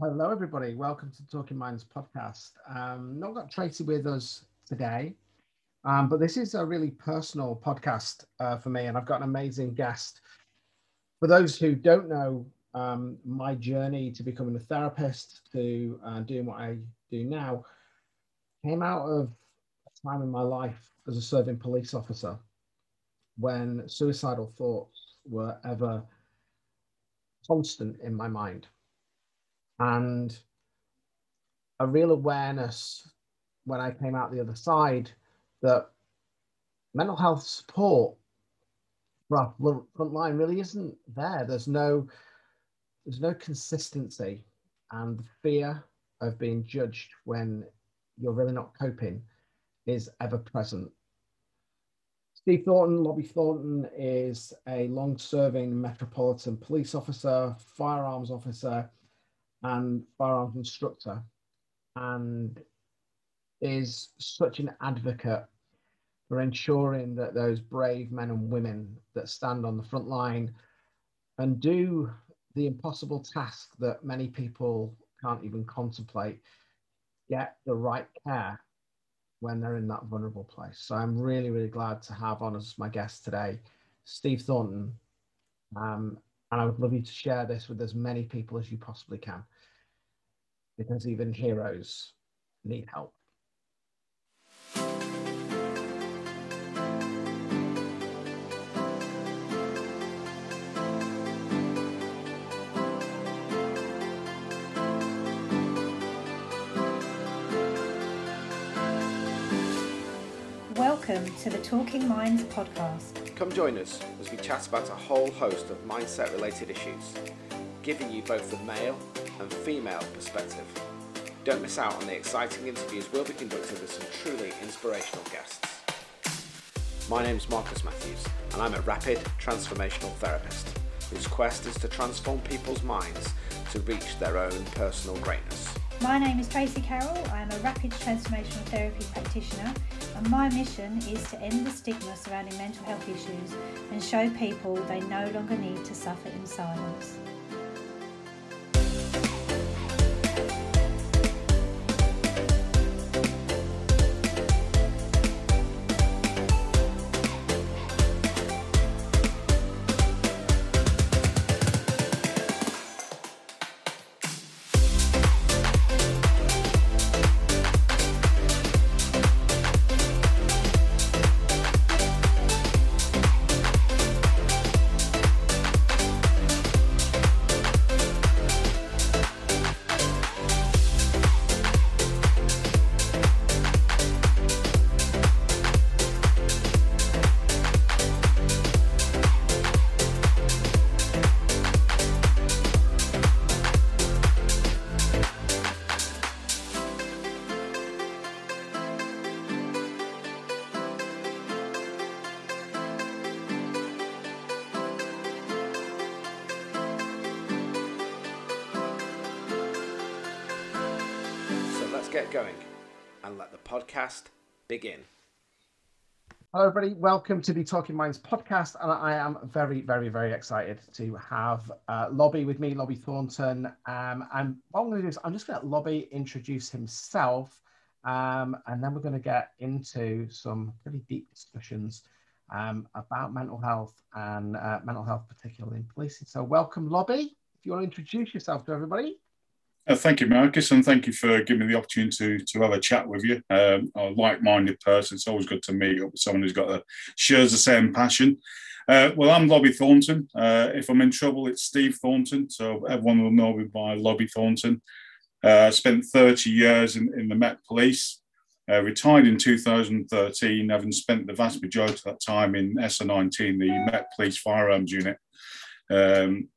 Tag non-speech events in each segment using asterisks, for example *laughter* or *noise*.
Hello, everybody. Welcome to Talking Minds podcast. Um, not got Tracy with us today, um, but this is a really personal podcast uh, for me, and I've got an amazing guest. For those who don't know um, my journey to becoming a therapist, to uh, doing what I do now, came out of a time in my life as a serving police officer when suicidal thoughts were ever constant in my mind and a real awareness when I came out the other side that mental health support for our front line really isn't there. There's no there's no consistency and the fear of being judged when you're really not coping is ever present. Steve Thornton, Lobby Thornton, is a long serving Metropolitan Police officer, firearms officer, and firearms instructor and is such an advocate for ensuring that those brave men and women that stand on the front line and do the impossible task that many people can't even contemplate get the right care when they're in that vulnerable place. So I'm really, really glad to have on as my guest today, Steve Thornton. Um, and I would love you to share this with as many people as you possibly can because even heroes need help. Welcome to the Talking Minds podcast. Come join us as we chat about a whole host of mindset related issues, giving you both the male and female perspective. Don't miss out on the exciting interviews we'll be conducting with some truly inspirational guests. My name's Marcus Matthews, and I'm a rapid transformational therapist whose quest is to transform people's minds to reach their own personal greatness. My name is Tracy Carroll. I am a rapid transformational therapy practitioner, and my mission is to end the stigma surrounding mental health issues and show people they no longer need to suffer in silence. Podcast begin. Hello, everybody. Welcome to the Talking Minds podcast. And I am very, very, very excited to have uh, Lobby with me, Lobby Thornton. Um, and what I'm going to do is I'm just going to let Lobby introduce himself. Um, and then we're going to get into some pretty deep discussions um, about mental health and uh, mental health, particularly in policing. So, welcome, Lobby. If you want to introduce yourself to everybody. Uh, thank you, Marcus, and thank you for giving me the opportunity to, to have a chat with you. Um, a like-minded person. It's always good to meet up with someone who's got a shares the same passion. Uh, well, I'm Lobby Thornton. Uh, if I'm in trouble, it's Steve Thornton. So everyone will know me by Lobby Thornton. Uh, spent 30 years in, in the Met Police. Uh, retired in 2013, having spent the vast majority of that time in SO19, the Met Police Firearms Unit. Um,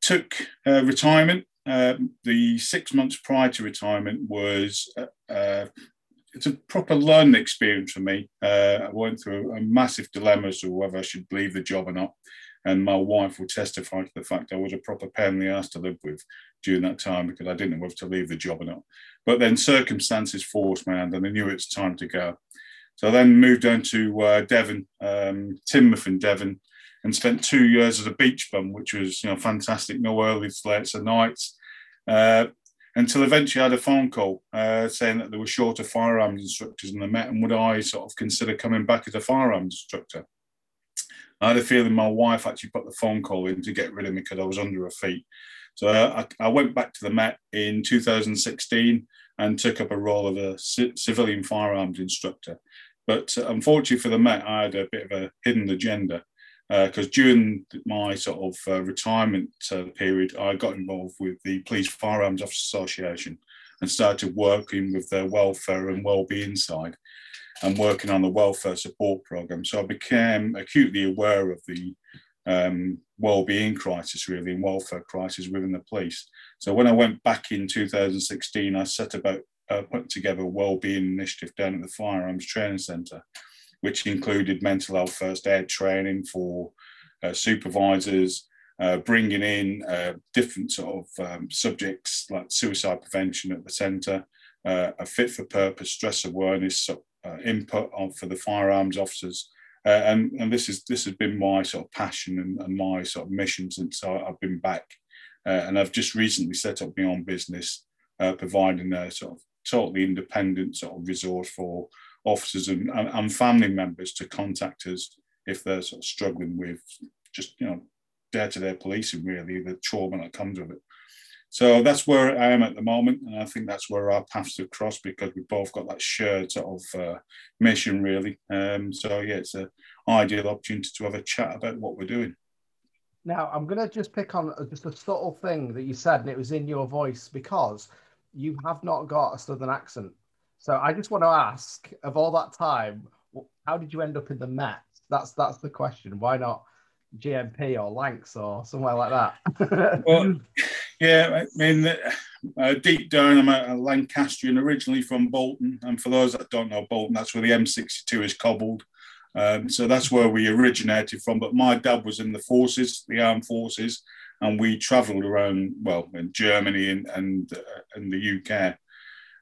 took uh, retirement um, the six months prior to retirement was uh, uh, it's a proper learning experience for me. Uh, I went through a massive dilemma as to whether I should leave the job or not. And my wife will testify to the fact I was a proper pain in the ass to live with during that time because I didn't know whether to leave the job or not. But then circumstances forced me and I knew it's time to go. So I then moved down to uh, Devon, um, Teignmouth in Devon, and spent two years as a beach bum, which was you know fantastic. No early, late, or nights. Uh, until eventually I had a phone call uh, saying that there were shorter firearms instructors in the Met, and would I sort of consider coming back as a firearms instructor? I had a feeling my wife actually put the phone call in to get rid of me because I was under her feet. So uh, I, I, went back to the Met in 2016 and took up a role of a c- civilian firearms instructor. But uh, unfortunately for the Met, I had a bit of a hidden agenda because uh, during my sort of uh, retirement uh, period, I got involved with the Police Firearms Officers Association and started working with their welfare and well-being side and working on the welfare support program. So I became acutely aware of the um, well-being crisis, really, and welfare crisis within the police. So when I went back in 2016, I set about uh, putting together a well-being initiative down at the Firearms Training Centre, which included mental health first aid training for uh, supervisors, uh, bringing in uh, different sort of um, subjects like suicide prevention at the centre, uh, a fit for purpose stress awareness uh, input on for the firearms officers. Uh, and, and this is this has been my sort of passion and, and my sort of mission since I, have been back. and I've just recently set up my own business, providing a sort of totally independent sort of resource for officers and, and, and, family members to contact us if they're sort of struggling with just you know day-to-day policing really the trauma that comes with it. So that's where i am at the moment and i think that's where our paths have crossed because we've both got that shared sort of uh, mission really. Um, so yeah it's an ideal opportunity to have a chat about what we're doing. Now i'm going to just pick on just a subtle thing that you said and it was in your voice because you have not got a southern accent so I just want to ask, of all that time, how did you end up in the Met? That's that's the question. Why not GMP or Lancs or somewhere like that? *laughs* well, yeah, I mean, uh, deep down, I'm a, Lancastrian, originally from Bolton, and for those that don't know Bolton, that's where the M62 is cobbled. Um, so that's where we originated from. But my dad was in the forces, the armed forces, and we travelled around, well, in Germany and and, uh, and the UK.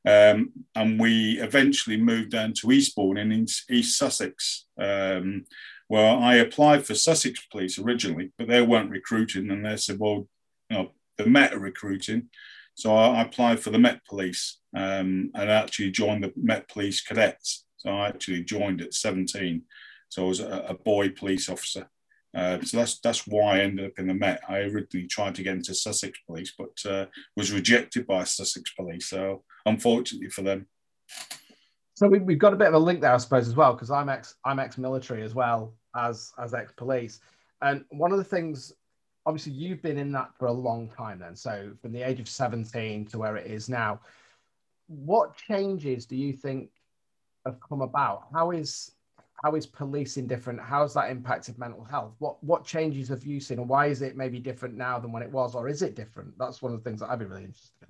Um, and we eventually moved down to Eastbourne in East Sussex, um, where I applied for Sussex Police originally, but they weren't recruiting. And they said, well, you know, the Met are recruiting. So I applied for the Met Police um, and actually joined the Met Police Cadets. So I actually joined at 17. So I was a, a boy police officer. Uh, so that's that's why I ended up in the Met. I originally tried to get into Sussex Police, but uh, was rejected by Sussex Police. So unfortunately for them. So we, have got a bit of a link there, I suppose, as well, because I'm ex I'm ex-military as well as as ex-police, and one of the things, obviously, you've been in that for a long time. Then, so from the age of 17 to where it is now, what changes do you think have come about? How is how is policing different? How's that impacted mental health? What what changes have you seen, and why is it maybe different now than when it was, or is it different? That's one of the things that I'd be really interested in.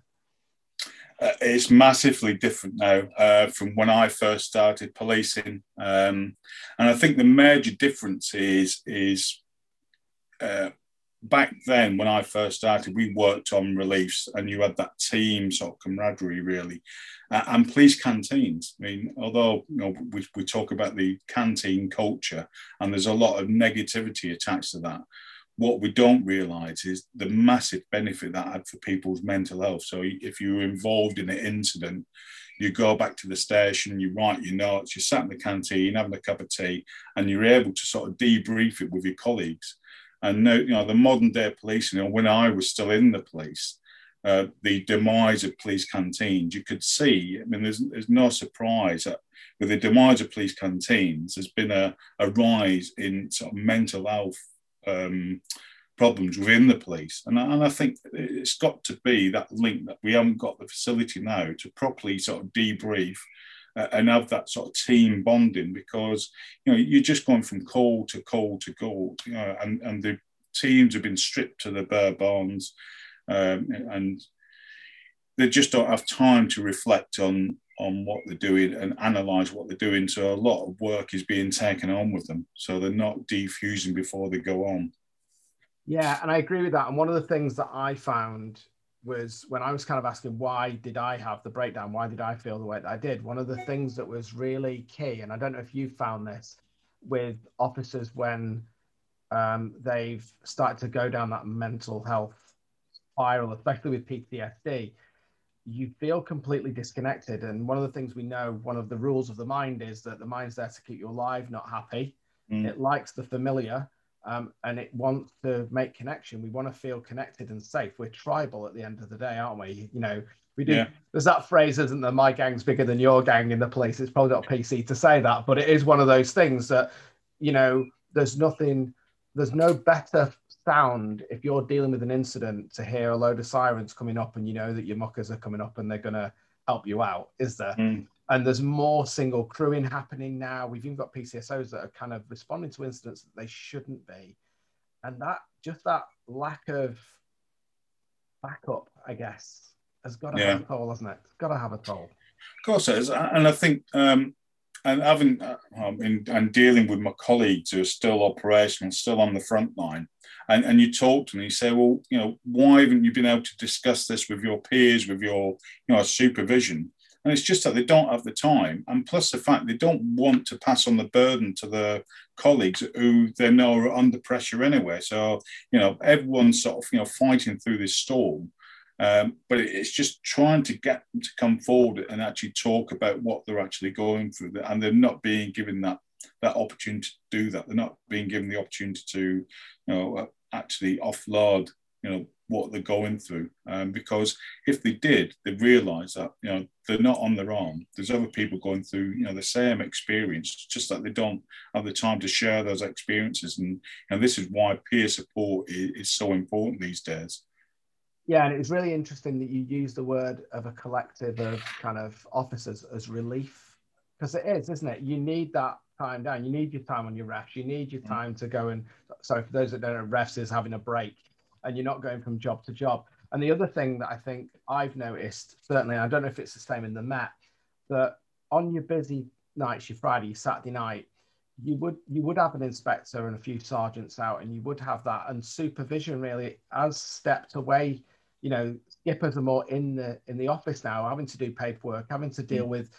Uh, it's massively different now uh, from when I first started policing, um, and I think the major difference is is uh, back then when I first started, we worked on reliefs, and you had that team sort of camaraderie really, and police canteens. I mean, although you know we, we talk about the canteen culture, and there's a lot of negativity attached to that. What we don't realise is the massive benefit that had for people's mental health. So if you were involved in an incident, you go back to the station, you write your notes, you sat in the canteen having a cup of tea, and you're able to sort of debrief it with your colleagues. And you know, the modern day police, you know, when I was still in the police, uh, the demise of police canteens, you could see, I mean, there's, there's no surprise that with the demise of police canteens, there's been a, a rise in sort of mental health um, problems within the police. And, and I think it's got to be that link that we haven't got the facility now to properly sort of debrief uh, and have that sort of team bonding because you know you're just going from call to call to call, you know, and and the teams have been stripped to the bare bones, um, and they just don't have time to reflect on on what they're doing and analyze what they're doing. So a lot of work is being taken on with them, so they're not defusing before they go on. Yeah, and I agree with that. And one of the things that I found was when I was kind of asking why did I have the breakdown? Why did I feel the way that I did? One of the things that was really key, and I don't know if you found this with officers when um, they've started to go down that mental health spiral, especially with PTSD, you feel completely disconnected. And one of the things we know, one of the rules of the mind is that the mind's there to keep you alive, not happy. Mm. It likes the familiar um, and it wants to make connection. We want to feel connected and safe. We're tribal at the end of the day, aren't we? You know, we do. Yeah. There's that phrase, isn't there? My gang's bigger than your gang in the police. It's probably not PC to say that, but it is one of those things that, you know, there's nothing, there's no better sound if you're dealing with an incident to hear a load of sirens coming up and you know that your muckers are coming up and they're going to help you out, is there? Mm. And there's more single crewing happening now. We've even got PCSOs that are kind of responding to incidents that they shouldn't be. And that, just that lack of backup, I guess, has got to yeah. have a toll, hasn't it? It's got to have a toll. Of course it is. And I think um, and having uh, um, in, and dealing with my colleagues who are still operational, still on the front line, and, and you talk to them, you say, well, you know, why haven't you been able to discuss this with your peers, with your, you know, supervision? And it's just that they don't have the time, and plus the fact they don't want to pass on the burden to the colleagues who they know are under pressure anyway. So you know, everyone's sort of you know fighting through this storm. Um, but it's just trying to get them to come forward and actually talk about what they're actually going through, and they're not being given that that opportunity to do that. They're not being given the opportunity to, you know, uh, actually offload, you know, what they're going through. Um, because if they did, they realise that you know they're not on their own. There's other people going through you know the same experience, just that they don't have the time to share those experiences. And and this is why peer support is, is so important these days. Yeah, and it's really interesting that you use the word of a collective of kind of officers as relief, because it is, isn't it? You need that time down. You need your time on your refs. You need your mm. time to go and. So for those that don't know, refs is having a break, and you're not going from job to job. And the other thing that I think I've noticed, certainly, I don't know if it's the same in the Met, that on your busy nights, your Friday, your Saturday night, you would you would have an inspector and a few sergeants out, and you would have that, and supervision really has stepped away you know skippers are more in the in the office now having to do paperwork having to deal mm. with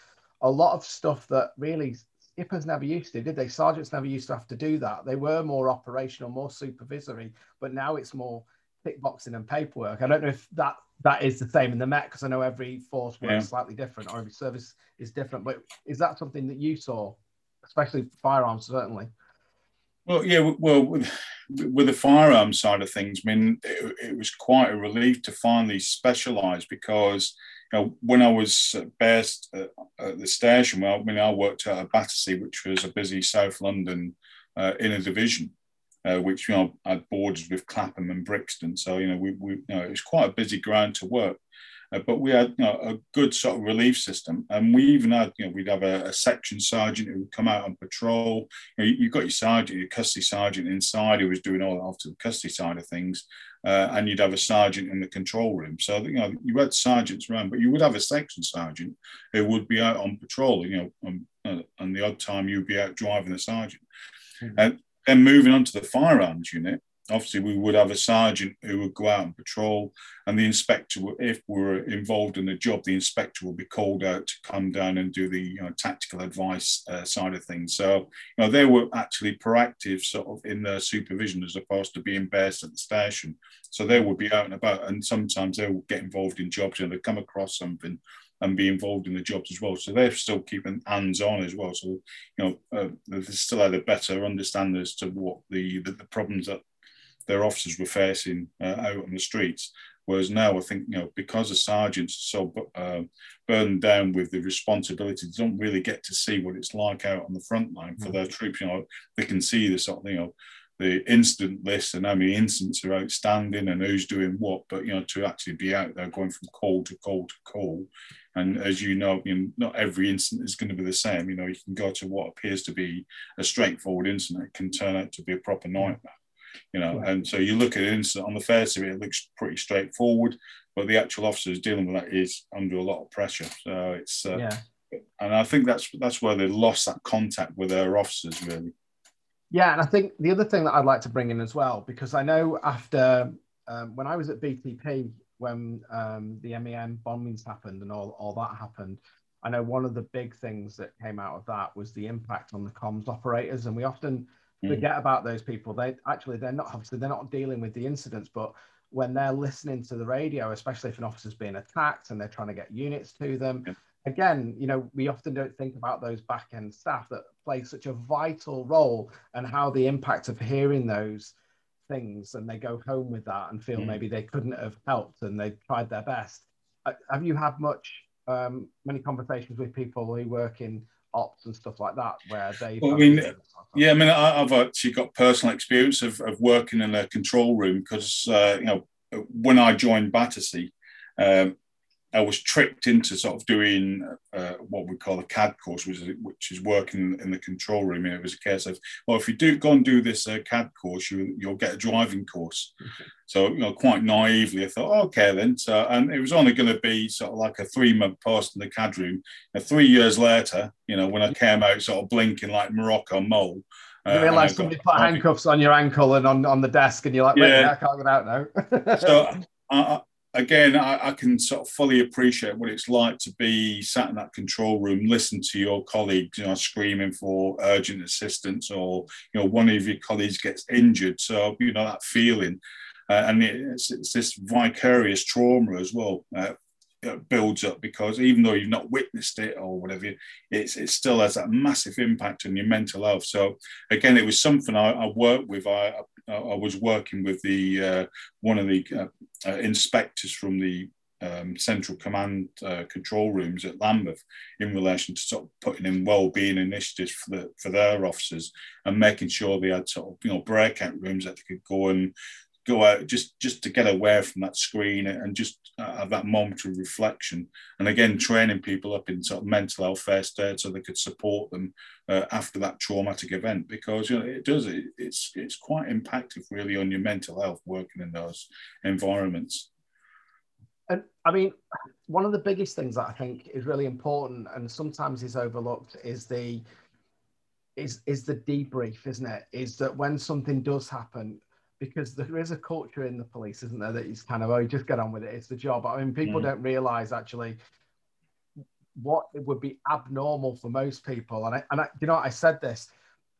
a lot of stuff that really skippers never used to did they sergeants never used to have to do that they were more operational more supervisory but now it's more tick boxing and paperwork i don't know if that that is the same in the met because i know every force works yeah. slightly different or every service is different but is that something that you saw especially firearms certainly well, yeah, well, with, with the firearm side of things, I mean, it, it was quite a relief to finally specialise because you know, when I was based at, at the station, well, I mean, I worked at Battersea, which was a busy South London uh, inner division, uh, which you know had borders with Clapham and Brixton. So you know, we, we you know, it was quite a busy ground to work. Uh, but we had you know, a good sort of relief system, and we even had you know we'd have a, a section sergeant who would come out on patrol. You know, you, got your sergeant, your custody sergeant inside who was doing all after the custody side of things, uh, and you'd have a sergeant in the control room. So you know you had sergeants around, but you would have a section sergeant who would be out on patrol. You know, um, uh, and the odd time you'd be out driving the sergeant. Mm-hmm. And then moving on to the firearms unit, obviously we would have a sergeant who would go out and patrol and the inspector if we were involved in the job the inspector will be called out to come down and do the you know, tactical advice uh, side of things so you know they were actually proactive sort of in their supervision as opposed to being based at the station so they would be out and about and sometimes they would get involved in jobs and they come across something and be involved in the jobs as well. So they're still keeping hands on as well. So you know uh, they still had a better understanding as to what the, the, the problems that their officers were facing uh, out on the streets. Whereas now, I think you know because the sergeants are so uh, burdened down with the responsibility, they don't really get to see what it's like out on the front line for mm. their troops. You know, they can see the sort of you know the incident list and how many incidents are outstanding and who's doing what. But you know, to actually be out there going from call to call to call, and as you know, you know, not every incident is going to be the same. You know, you can go to what appears to be a straightforward incident, it can turn out to be a proper nightmare you know. And so you look at it on the face of it, it looks pretty straightforward, but the actual officers dealing with that is under a lot of pressure. So it's uh, yeah. And I think that's that's where they lost that contact with their officers, really. Yeah, and I think the other thing that I'd like to bring in as well, because I know after um, when I was at BTP, when um, the MEM bombings happened and all, all that happened, I know one of the big things that came out of that was the impact on the comms operators. And we often Mm. forget about those people. They actually they're not obviously they're not dealing with the incidents, but when they're listening to the radio, especially if an officer's being attacked and they're trying to get units to them. Yeah. Again, you know, we often don't think about those back end staff that play such a vital role and how the impact of hearing those things and they go home with that and feel mm. maybe they couldn't have helped and they tried their best. Uh, have you had much, um, many conversations with people who work in ops and stuff like that where they well, I mean, yeah i mean I, have actually got personal experience of, of working in a control room because uh, you know when i joined battersea um, I was tricked into sort of doing uh, what we call a CAD course, which is, which is working in the control room. And it was a case of, well, if you do go and do this uh, CAD course, you, you'll get a driving course. Okay. So, you know, quite naively, I thought, oh, okay, then. So, and it was only going to be sort of like a three month post in the CAD room. And three years later, you know, when I came out sort of blinking like Morocco mole, you uh, realise somebody put handcuffs on your ankle and on, on the desk, and you're like, wait, yeah. I can't get out now. *laughs* so I, again, I, I, can sort of fully appreciate what it's like to be sat in that control room, listen to your colleagues, you know, screaming for urgent assistance, or you know, one of your colleagues gets injured. So you know that feeling, uh, and it's, it's, this vicarious trauma as well. Uh, builds up because even though you've not witnessed it or whatever, it's it still has that massive impact on your mental health. So again, it was something I, I worked with. I I was working with the uh, one of the uh, uh, inspectors from the um, central command uh, control rooms at Lambeth in relation to sort of putting in well-being initiatives for the for their officers and making sure they had sort of you know breakout rooms that they could go and go out just just to get away from that screen and just uh, have that moment of reflection. And again training people up in sort of mental health first aid so they could support them uh, after that traumatic event because you know it does it, it's it's quite impactful really on your mental health working in those environments. And i mean one of the biggest things that i think is really important and sometimes is overlooked is the is is the debrief isn't it? Is that when something does happen because there is a culture in the police, isn't there, that is kind of, oh, just get on with it. It's the job. I mean, people mm. don't realize actually what it would be abnormal for most people. And I, and I, you know, I said this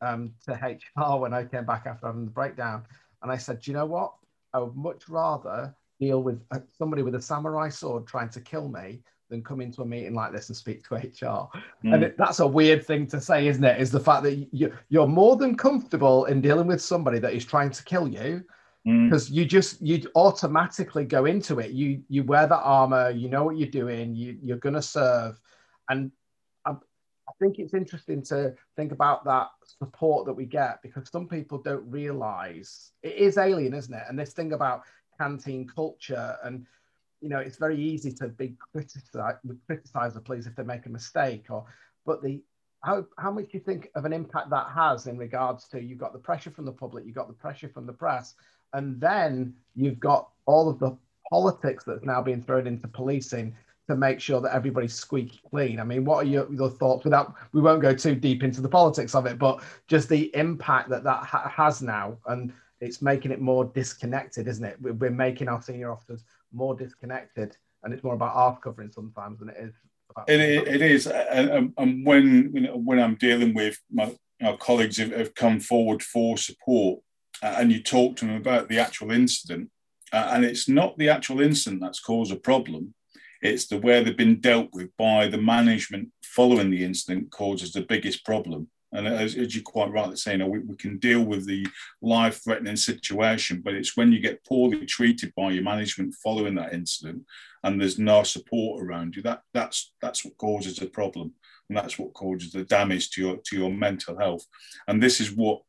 um, to HR when I came back after having the breakdown, and I said, you know what? I would much rather deal with uh, somebody with a samurai sword trying to kill me than come into a meeting like this and speak to *laughs* HR. Mm. And it, that's a weird thing to say, isn't it? Is the fact that you, you're more than comfortable in dealing with somebody that is trying to kill you because mm. you just you automatically go into it. You you wear the armor, you know what you're doing, you, you're going to serve, and I, I think it's interesting to think about that support that we get because some people don't realize it is alien, isn't it? And this thing about canteen culture and you know, it's very easy to be criticized, criticize the police if they make a mistake or, but the, how, how much do you think of an impact that has in regards to you've got the pressure from the public, you've got the pressure from the press, and then you've got all of the politics that's now being thrown into policing to make sure that everybody's squeaky clean. I mean, what are your, your thoughts? Without we won't go too deep into the politics of it, but just the impact that that ha- has now, and it's making it more disconnected, isn't it? We're making our senior officers more disconnected, and it's more about half covering sometimes than it is. It, it is, and, and when you know, when I'm dealing with my our colleagues have, have come forward for support, uh, and you talk to them about the actual incident, uh, and it's not the actual incident that's caused a problem. It's the way they've been dealt with by the management following the incident causes the biggest problem. And as, as you're quite rightly saying, you know, we, we, can deal with the life threatening situation, but it's when you get poorly treated by your management following that incident and there's no support around you, that, that's, that's what causes the problem. And that's what causes the damage to your, to your mental health. And this is what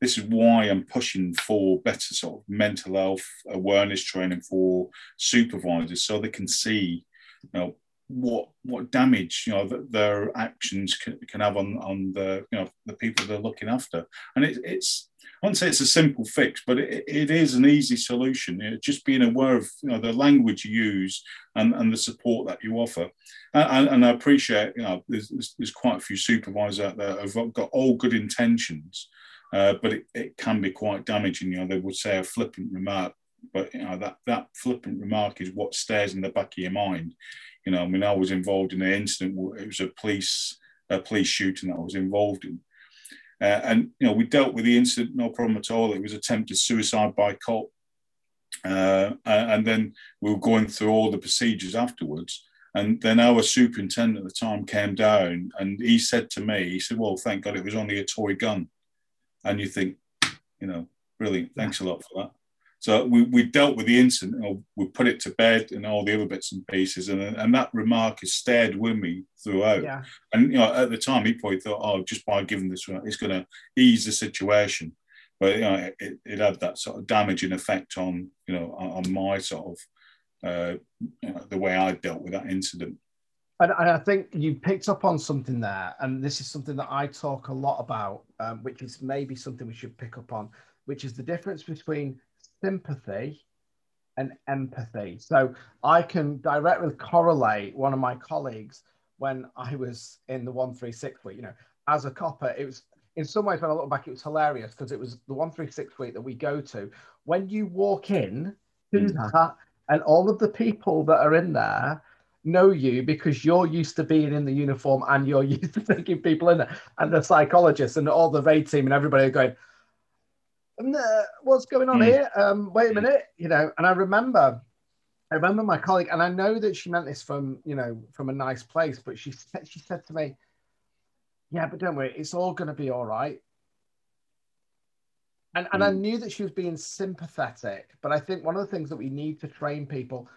this is why I'm pushing for better sort of mental health awareness training for supervisors so they can see you know what what damage you know that their actions can, can have on on the you know the people they're looking after and it, it's I won't say it's a simple fix, but it, it is an easy solution. You know, just being aware of you know the language you use and, and the support that you offer. And, and I appreciate you know there's, there's, quite a few supervisors out there who've got all good intentions, uh, but it, it can be quite damaging. You know they would say a flippant remark, but you know that that flippant remark is what stays in the back of your mind you know, I mean, I was involved in an incident. It was a police a police shooting that I was involved in, uh, and you know, we dealt with the incident no problem at all. It was attempted suicide by cop, Uh, and then we were going through all the procedures afterwards. And then our superintendent at the time came down and he said to me, he said, Well, thank God it was only a toy gun. And you think, you know, brilliant, thanks a lot for that. So we, we dealt with the incident, or we put it to bed and all the other bits and pieces. And, and that remark has stayed with me throughout. Yeah. And, you know, at the time, he probably thought, oh, just by giving this, one, it's going to ease the situation. But, you know, it, it had that sort of damaging effect on, you know, on, on my sort of, uh, you know, the way I dealt with that incident. And, and, I think you picked up on something there, and this is something that I talk a lot about, um, which is maybe something we should pick up on, which is the difference between sympathy and empathy. So I can directly correlate one of my colleagues when I was in the 136 week, you know, as a copper, it was in some ways when I look back, it was hilarious because it was the 136 week that we go to. When you walk in to mm. that, and all of the people that are in there know you because you're used to being in the uniform and you're *laughs* used to taking people in there, and the psychologists and all the raid team and everybody are going, what's going on mm. here? Um, wait a hmm. minute, you know. And I remember, I remember my colleague, and I know that she meant this from, you know, from a nice place, but she said, she said to me, "Yeah, but don't worry, it's all going to be all right." And and mm. I hmm. knew that she was being sympathetic, but I think one of the things that we need to train people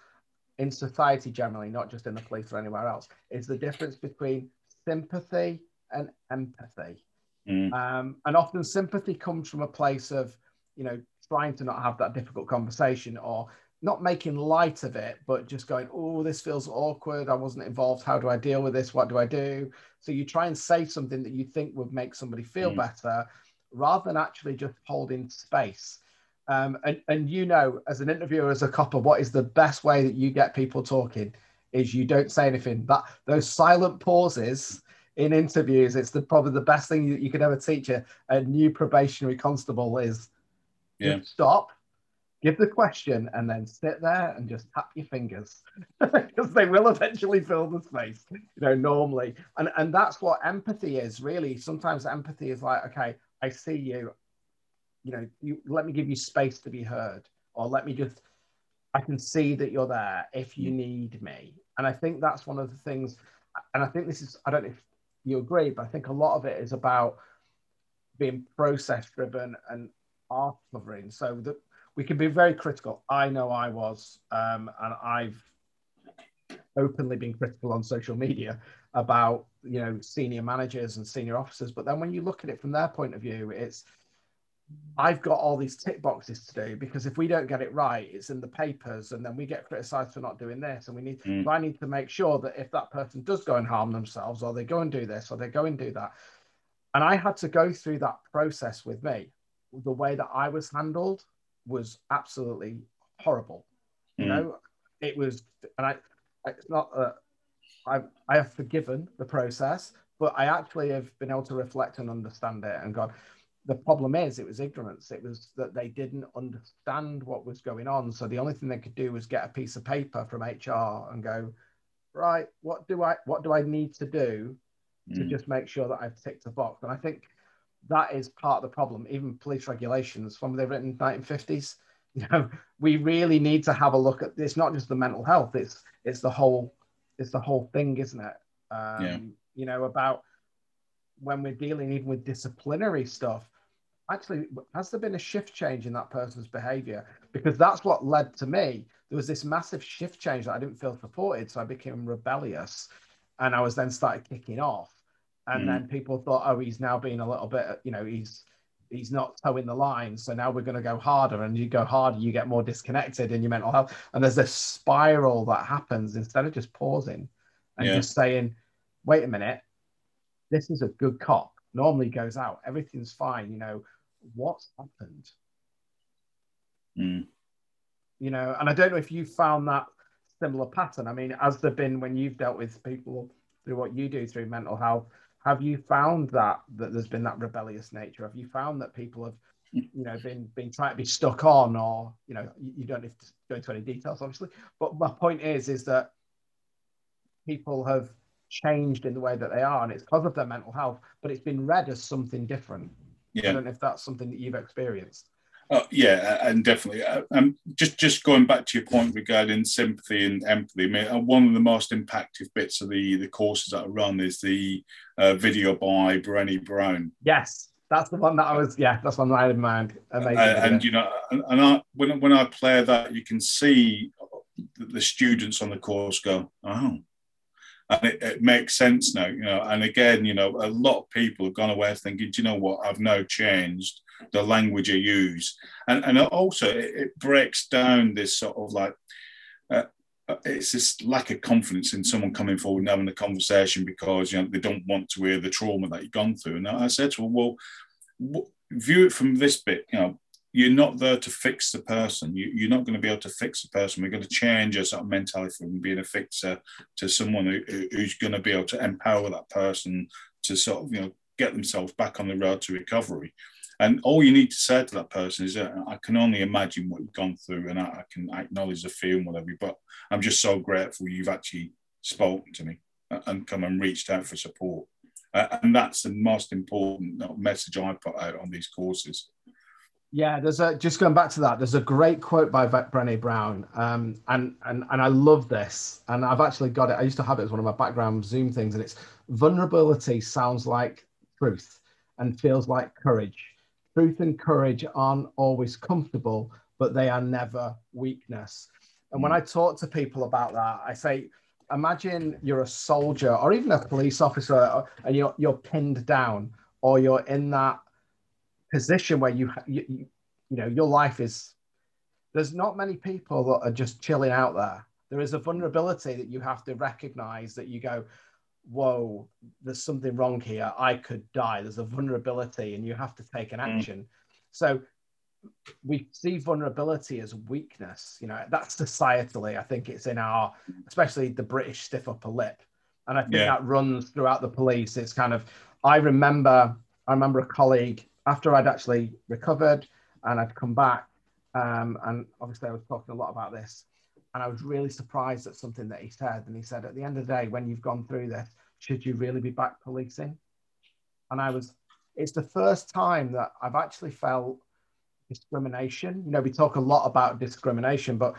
in society generally, not just in the police or anywhere else, is the difference between sympathy and empathy. Mm. Um, and often sympathy comes from a place of, you know, trying to not have that difficult conversation or not making light of it, but just going, oh, this feels awkward. I wasn't involved. How do I deal with this? What do I do? So you try and say something that you think would make somebody feel mm. better rather than actually just holding space. Um, and, and you know, as an interviewer, as a copper, what is the best way that you get people talking is you don't say anything. That those silent pauses in interviews, it's the probably the best thing you, you could ever teach a, a new probationary constable is yeah. stop, give the question, and then sit there and just tap your fingers *laughs* because they will eventually fill the space, you know, normally. And and that's what empathy is really. Sometimes empathy is like, okay, I see you, you know, you let me give you space to be heard, or let me just I can see that you're there if you mm. need me. And I think that's one of the things, and I think this is, I don't know if you agree, but I think a lot of it is about being process driven and art covering. So that we can be very critical. I know I was, um, and I've openly been critical on social media about you know senior managers and senior officers. But then when you look at it from their point of view, it's I've got all these tick boxes to do because if we don't get it right, it's in the papers, and then we get criticised for not doing this. And we need, mm. so I need to make sure that if that person does go and harm themselves, or they go and do this, or they go and do that, and I had to go through that process with me. The way that I was handled was absolutely horrible. Mm. You know, it was, and I, it's not that I, I have forgiven the process, but I actually have been able to reflect and understand it and gone the problem is it was ignorance. It was that they didn't understand what was going on. So the only thing they could do was get a piece of paper from hr and go right what do i what do i need to do to mm. just make sure that i've ticked the box? And i think that is part of the problem. Even police regulations from they written in 1950s *laughs* you know we really need to have a look at it's not just the mental health it's it's the whole it's the whole thing isn't it? Um, yeah. you know about when we're dealing even with disciplinary stuff actually has there been a shift change in that person's behavior? Because that's what led to me. There was this massive shift change that i didn't feel supported so i became rebellious and i was then started kicking off. And mm. then people thought oh he's now being a little bit you know he's he's not toeing the line so now we're going to go harder and you go harder you get more disconnected in your mental health. And there's this spiral that happens instead of just pausing and yeah. just saying wait a minute this is a good cop. Normally goes out everything's fine you know what's happened? Mm. You know, and I don't know if you found that similar pattern. I mean, has there been when you've dealt with people through what you do through mental health? Have you found that that there's been that rebellious nature? Have you found that people have, you know, been been trying to be stuck on, or you know, you, you don't have to go into any details, obviously. But my point is, is that people have changed in the way that they are, and it's because of their mental health, but it's been read as something different. Yeah. I don't know if that's something that you've experienced. Oh, yeah, and definitely. Uh, um, just just going back to your point regarding sympathy and empathy. I mean, uh, one of the most impactful bits of the the courses that I run is the uh, video by Brené Brown. Yes, that's the one that I was. Yeah, that's one that I had in mind. Amazing. Uh, and you know, and, and, I when when I play that, you can see the students on the course go, oh. And it, it makes sense now, you know. And again, you know, a lot of people have gone away thinking, do you know what? I've now changed the language I use, and and also it, it breaks down this sort of like uh, uh, it's this lack of confidence in someone coming forward and having a conversation because you know they don't want to hear the trauma that you've gone through. And I said to her, well, view it from this bit. You know, you're not there to fix the person. You, are not going to be able to fix the person. We're going to change a sort of mentality from being a fixer to someone who, who's going to be able to empower that person to sort of you know get themselves back on the road to recovery. And all you need to say to that person is, uh, I can only imagine what you've gone through and I, I can acknowledge the and whatever, but I'm just so grateful you've actually spoken to me and come and reached out for support. Uh, and that's the most important message I put out on these courses. Yeah, there's a just going back to that. There's a great quote by Brené Brown, um, and and and I love this. And I've actually got it. I used to have it as one of my background Zoom things, and it's vulnerability sounds like truth and feels like courage truth and courage aren't always comfortable, but they are never weakness. And when hmm. I talk to people about that, I say, imagine you're a soldier or even a police officer and you're, you're pinned down or you're in that position where you, you, you, you know, your life is, there's not many people that are just chilling out there. There is a vulnerability that you have to recognize that you go, whoa, there's something wrong here. I could die. There's a vulnerability, and you have to take an mm. action. Mm. So we see vulnerability as weakness. You know, that's societally. I think it's in our, especially the British stiff upper lip, and I think yeah. that runs throughout the police. It's kind of. I remember. I remember a colleague after I'd actually recovered and I'd come back, um, and obviously I was talking a lot about this and I was really surprised at something that he said. And he said, at the end of the day, when you've gone through this, should you really be back policing? And I was, it's the first time that I've actually felt discrimination. You know, we talk a lot about discrimination, but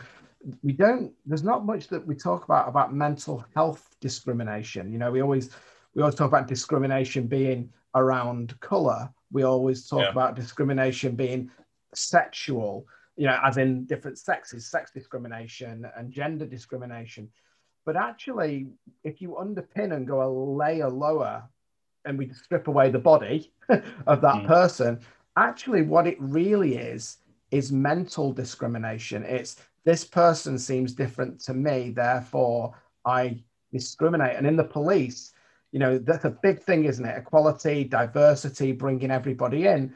we don't, there's not much that we talk about about mental health discrimination. You know, we always, we always talk about discrimination being around color. We always talk yeah. about discrimination being sexual you know, as in different sexes, sex discrimination and gender discrimination. But actually, if you underpin and go a layer lower and we strip away the body *laughs* of that mm. person, actually, what it really is is mental discrimination. It's this person seems different to me, therefore I discriminate. And in the police, you know, that's a big thing, isn't it? Equality, diversity, bringing everybody in.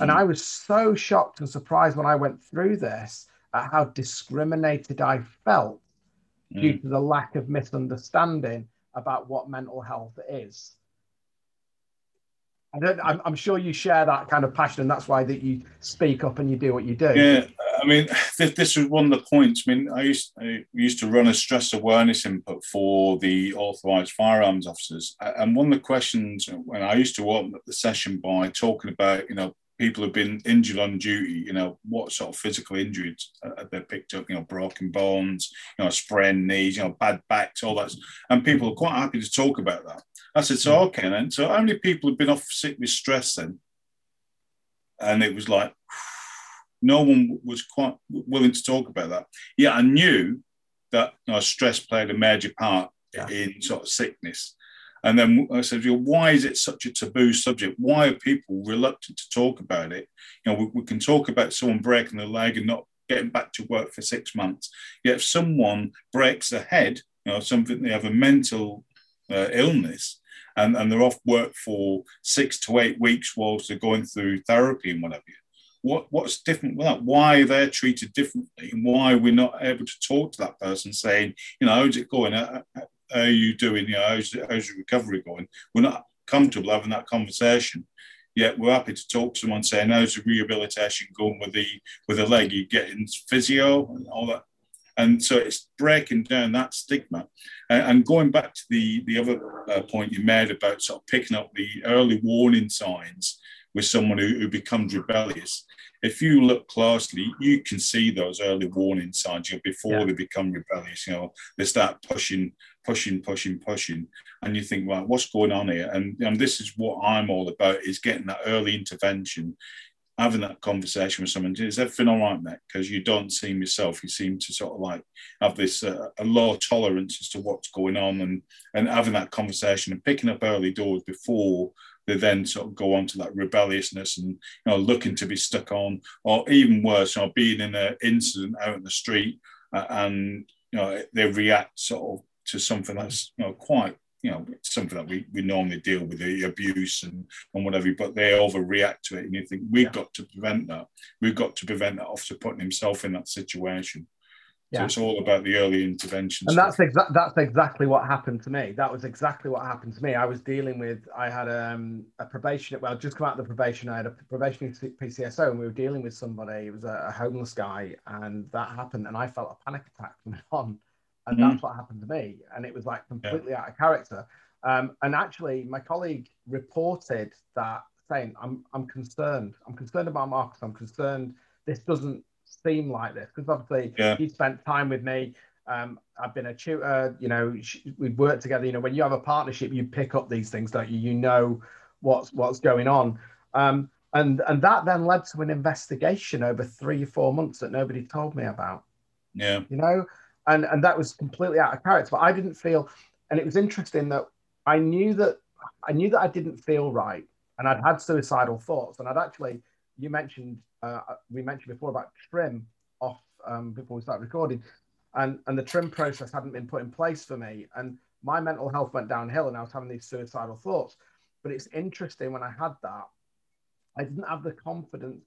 And I was so shocked and surprised when I went through this at how discriminated I felt mm. due to the lack of misunderstanding about what mental health is. I I'm, sure you share that kind of passion, and that's why that you speak up and you do what you do. Yeah, I mean, *laughs* this, this was one of the points. I mean, I used I used to run a stress awareness input for the authorised firearms officers, and one of the questions uh, when I used to open up the session by talking about, you know, people who've been injured on duty, you know, what sort of physical injuries uh, have they picked up? You know, broken bones, you know, sprained knees, you know, bad backs, all that. And people are quite happy to talk about that. I said, so hmm. okay then. So how many people have been off sick with stress then? And it was like, *sighs* no one was quite willing to talk about that. Yeah, I knew that you know, stress played a major part yeah. in sort of sickness. And then I said, well, why is it such a taboo subject? Why are people reluctant to talk about it? You know, we, we can talk about someone breaking their leg and not getting back to work for six months. Yet if someone breaks a head, you know, something they have a mental uh, illness, and, and they're off work for six to eight weeks whilst they're going through therapy and whatever. What, what's different with that? Why they're treated differently, and why we're not able to talk to that person, saying, you know, how's it going? Uh, how are you doing? You know, how's, how's your recovery going? We're not comfortable having that conversation. Yet we're happy to talk to someone saying, how's the rehabilitation going with the with the leg? You getting physio and all that. And so it's breaking down that stigma. And, going back to the, the other uh, point you made about sort of picking up the early warning signs with someone who, who becomes rebellious, if you look closely, you can see those early warning signs you know, before yeah. they become rebellious. You know, they start pushing, pushing, pushing, pushing, and you think, well, what's going on here? And, and this is what I'm all about: is getting that early intervention, having that conversation with someone. Is everything all right, mate? Because you don't seem yourself. You seem to sort of like have this uh, a low tolerance as to what's going on, and and having that conversation and picking up early doors before they then sort of go on to that rebelliousness and you know looking to be stuck on, or even worse, you know, being in an incident out in the street uh, and you know they react sort of to something that's you know quite you know something that we, we normally deal with the abuse and, and whatever but they overreact to it and you think we've yeah. got to prevent that we've got to prevent that officer putting himself in that situation yeah. So it's all about the early intervention. And that's exactly that's exactly what happened to me. That was exactly what happened to me. I was dealing with I had um, a probation. Well, just come out of the probation. I had a probation PCSO, and we were dealing with somebody. It was a, a homeless guy, and that happened, and I felt a panic attack from *laughs* on, and mm. that's what happened to me. And it was like completely yeah. out of character. Um, and actually, my colleague reported that saying, "I'm I'm concerned. I'm concerned about Marcus. I'm concerned. This doesn't seem like this because obviously yeah. he spent time with me. Um, I've been a tutor, you know, we've worked together. You know, when you have a partnership, you pick up these things, don't you? You know what's what's going on. Um, and and that then led to an investigation over three or four months that nobody told me about. Yeah. You know, and and that was completely out of character. But I didn't feel, and it was interesting that I knew that I knew that I didn't feel right, and I'd had suicidal thoughts, and I'd actually you mentioned uh, we mentioned before about trim off um, before we started recording, and and the trim process hadn't been put in place for me, and my mental health went downhill, and I was having these suicidal thoughts. But it's interesting when I had that, I didn't have the confidence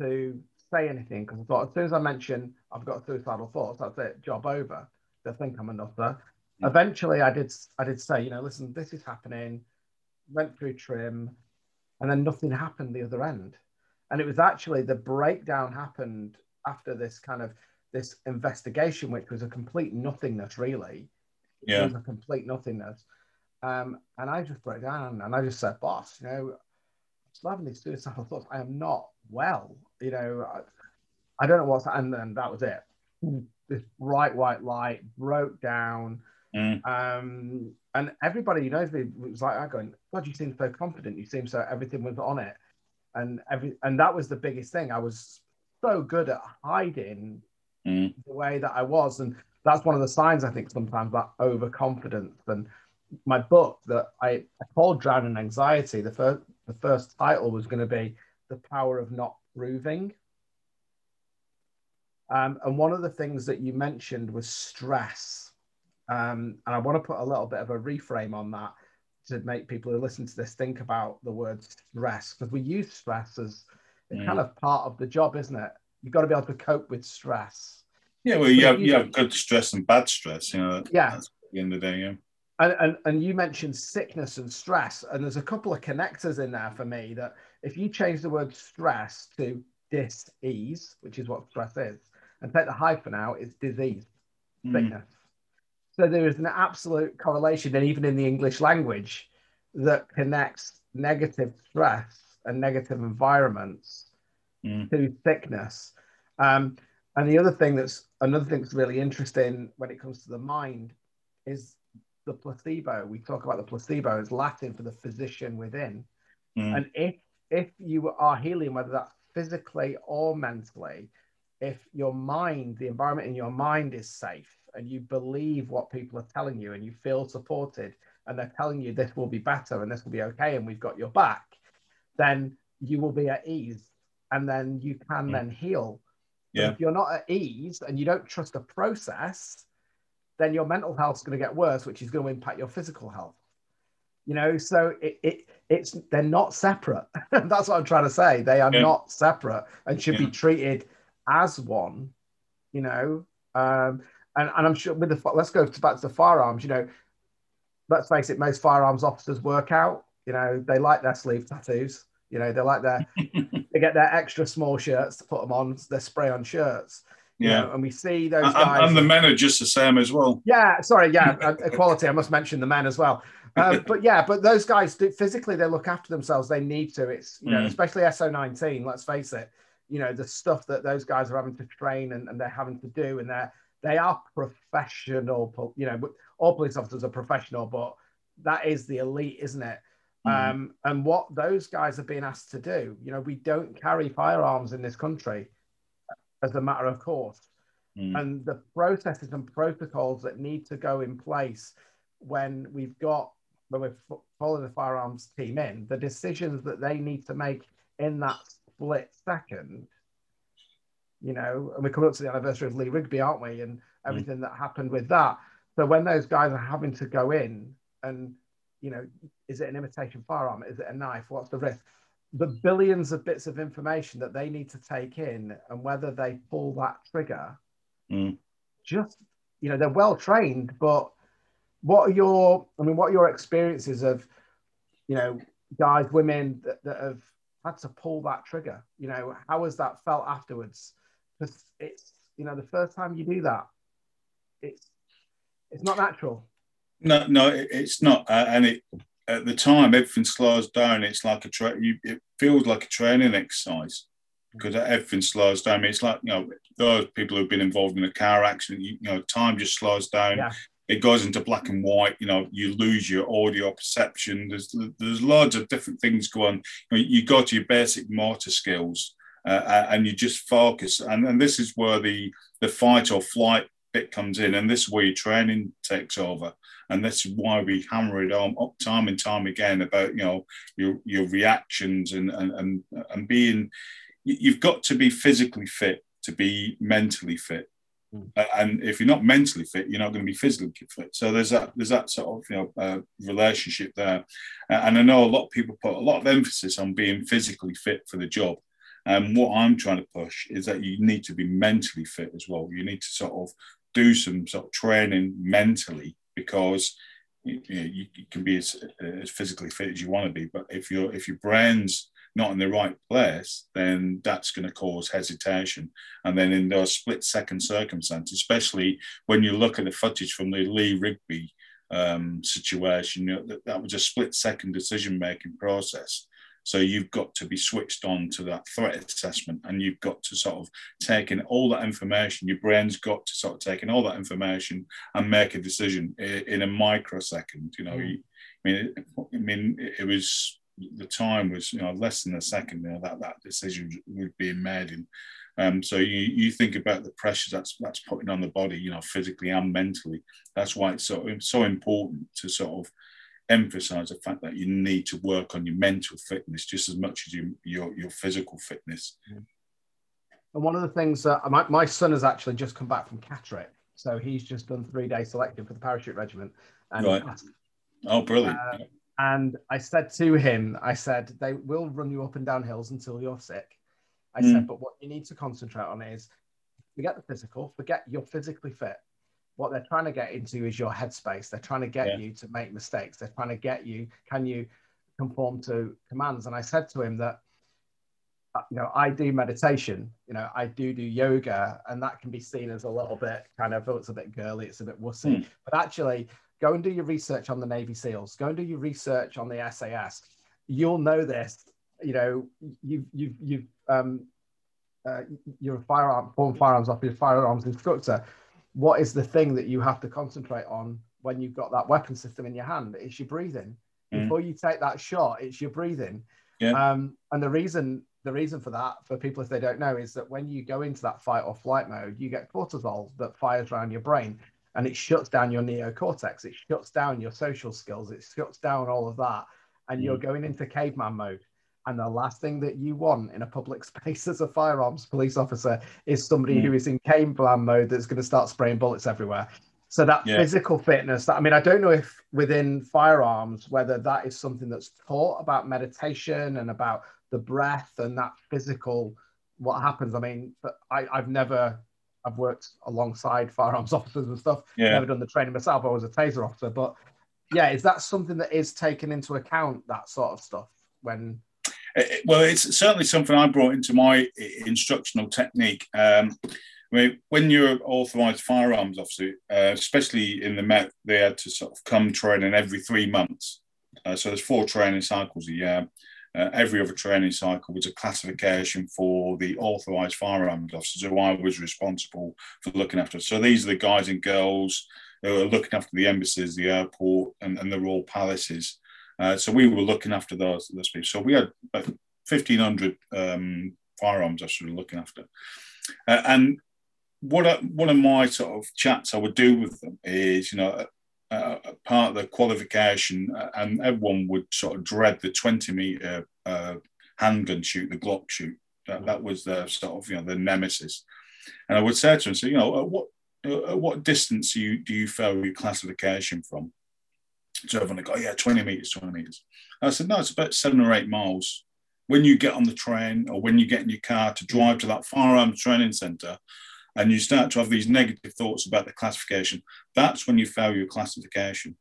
to say anything because I thought as soon as I mention I've got suicidal thoughts, that's it, job over. They think I'm a nutter. Mm. Eventually, I did I did say, you know, listen, this is happening. Went through trim, and then nothing happened the other end and it was actually the breakdown happened after this kind of this investigation, which was a complete nothingness, really. Yeah. It was a complete nothingness. Um, and I just broke down and I just said, boss, you know, I'm having these suicidal thoughts. I am not well. You know, I, I don't know what's, and then that was it. This bright white light broke down. Mm. Um, and everybody who knows me was like, I'm going, God, you seem so confident. You seem so everything was on it and every and that was the biggest thing. I was so good at hiding mm. the way that I was, and that's one of the signs I think sometimes that overconfidence. And my book that I, I called Drowning Anxiety, the first the first title was going to be the power of not proving. Um, and one of the things that you mentioned was stress. Um, and I want to put a little bit of a reframe on that to make people who listen to this think about the word stress because we use stress as mm. kind of part of the job, isn't it? You've got to be able to cope with stress. Yeah, well, you have, you have good stress and bad stress, you know. Yeah. At the end of the day, yeah. And, and, and you mentioned sickness and stress, and there's a couple of connectors in there for me that if you change the word stress to dis-ease, which is what stress is, and take the hyphen out, it's disease, mm. sickness. So there is an absolute correlation, and even in the English language, that connects negative stress and negative environments mm. to sickness. Um, and the other thing that's another thing that's really interesting when it comes to the mind is the placebo. We talk about the placebo as Latin for the physician within. Mm. And if if you are healing, whether that's physically or mentally, if your mind, the environment in your mind is safe, and you believe what people are telling you and you feel supported and they're telling you this will be better and this will be okay and we've got your back, then you will be at ease and then you can mm. then heal. Yeah. if you're not at ease and you don't trust the process, then your mental health is going to get worse, which is going to impact your physical health. You know, so it, it it's they're not separate. *laughs* That's what I'm trying to say. They are yeah. not separate and should yeah. be treated as one. You know, um, and, and I'm sure with the let's go back to the firearms. You know, let's face it, most firearms officers work out. You know, they like their sleeve tattoos. You know, they like their *laughs* they get their extra small shirts to put them on their spray on shirts. Yeah, know, and we see those guys. and the men are just the same as well. Yeah, sorry, yeah, uh, equality. I must mention the men as well. Uh, but yeah, but those guys do, physically they look after themselves. They need to. It's you know, Mm. especially SO19. Let's face it. You know the stuff that those guys are having to train and, and they're having to do, and they're they are professional. You know, all police officers are professional, but that is the elite, isn't it? Mm. Um, and what those guys are being asked to do, you know, we don't carry firearms in this country as a matter of course Mm. and the processes and protocols that need to go in place when we've got when we're following the firearms team in the decisions that they need to make in that split second you know and we're coming up to the anniversary of lee rigby aren't we and everything that happened with that. So when those guys are having to go in and you know is it an imitation firearm? Is it a knife? What's the risk? The billions of bits of information that they need to take in and whether they pull that trigger Mm. just you know they're well trained but what are your i mean what are your experiences of you know guys women that, that have had to pull that trigger you know how has that felt afterwards because it's you know the first time you do that it's it's not natural No, no, it- it's not. Uh, and it at the time everything slows down. It's like a tra- you, it feels like a training exercise because everything slows down. I mean, it's like you know those people who've been involved in a car accident. You, you know, time just slows down. Yeah. It goes into black and white. You know, you lose your audio perception. There's there's loads of different things going. You, know, you go to your basic motor skills. Uh, and you just focus, and, and this is where the the fight or flight bit comes in, and this is where your training takes over and this is why we hammer it on up time and time again about you know your your reactions and and and, and being you- you've got to be physically fit to be mentally fit. Uh, and if you're not mentally fit you're not going to be physically fit. So there's that there's that sort of you know uh, relationship there. And i know a lot of people put a lot of emphasis on being physically fit for the job. And what i'm trying to push is that you need to be mentally fit as well. You need to sort of do some sort of training mentally because you, know, you can be as, as physically fit as you want to be, but if your if your brain's not in the right place, then that's going to cause hesitation. And then in those split second circumstances, especially when you look at the footage from the Lee Rigby um, situation, you know, that, that was a split second decision making process. So you've got to be switched on to that threat assessment, and you've got to sort of take in all that information. Your brain's got to sort of take in all that information and make a decision in a microsecond. You know, Mm. I mean, I mean, it it was the time was you know less than a second. You know that that decision was being made in. Um, so you you think about the pressure that's that's putting on the body, you know, physically and mentally. That's why it's so it's so important to sort of emphasize the fact that you need to work on your mental fitness just as much as you, your your physical fitness. And one of the things that my, my son has actually just come back from Catterick. So he's just done three day selective for the parachute regiment. And, Right. Oh, brilliant! Uh, and I said to him, I said, they will run you up and down hills until you're sick. I Mm. said, but what you need to concentrate on is forget the physical, forget you're physically fit. What they're trying to get into is your headspace. They're trying to get Yeah. you to make mistakes. They're trying to get you, can you conform to commands? And I said to him that uh, you know, I do meditation, you know, I do do yoga, and that can be seen as a little bit kind of, oh, it's a bit girly, it's a bit wussy. Mm. But actually, go and do your research on the Navy SEALs, go and do your research on the SAS. You'll know this, you know, you've, you've, you've, um, uh, you're a firearm, former firearms officer, firearms instructor. What is the thing that you have to concentrate on when you've got that weapon system in your hand? It's your breathing. Mm. Before you take that shot, it's your breathing. Yeah. Um, and the reason the reason for that, for people if they don't know, is that when you go into that fight or flight mode, you get cortisol that fires around your brain and it shuts down your neocortex. It shuts down your social skills. It shuts down all of that. And you're going into caveman mode. And the last thing that you want in a public *laughs* space as a firearms police officer is somebody Mm. who is in caveman mode that's going to start spraying bullets everywhere. So that Yeah. physical fitness, that, I mean, I don't know if within firearms whether that is something that's taught about meditation and about the breath and that physical what happens. I mean, but I, I've never I've worked alongside firearms *laughs* officers and stuff. Yeah. Never done the training myself. I was a taser officer, but yeah, is that something that is taken into account? That sort of stuff when It- it- well, it's certainly something I brought into my instructional technique. Um, I mean, when you're an authorised firearms officer, uh, especially in the Met, they had to sort of come training every three months. Uh, so there's four training cycles a year. Uh, every other training cycle was a classification for the authorised firearms officers who I was responsible for looking after. So these are the guys and girls who are looking after the embassies, the airport, and, and the royal palaces. Uh, so we were looking after those, those people. So we had about 1,500 um, firearms officers looking after. Uh, and what I, one of my sort of chats I would do with them is, you know, uh, part of the qualification, uh, and everyone would sort of dread the 20 meter uh, handgun shoot, the Glock shoot. That, that was the sort of, you know, the nemesis. And I would say to him, so, you know, at what, at what distance do you, do you fail your classification from? So everyone go, yeah, 20 meters, 20 meters. And I said, no, it's about seven or eight miles. When you get on the train or when you get in your car to drive to that firearms training centre, and you start to have these negative thoughts about the classification, that's when you fail your classification.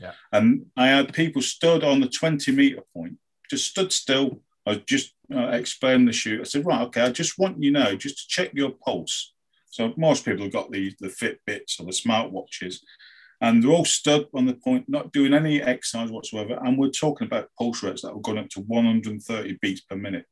Yeah. And I had people stood on the 20 meter point, just stood still. I just uh, explaining the shoot. I said, right, okay, I just want you know, just to check your pulse. So most people have got the, the Fitbits or the smartwatches, and they're all stood on the point, not doing any exercise whatsoever. And we're talking about pulse rates that were going up to 130 beats per minute,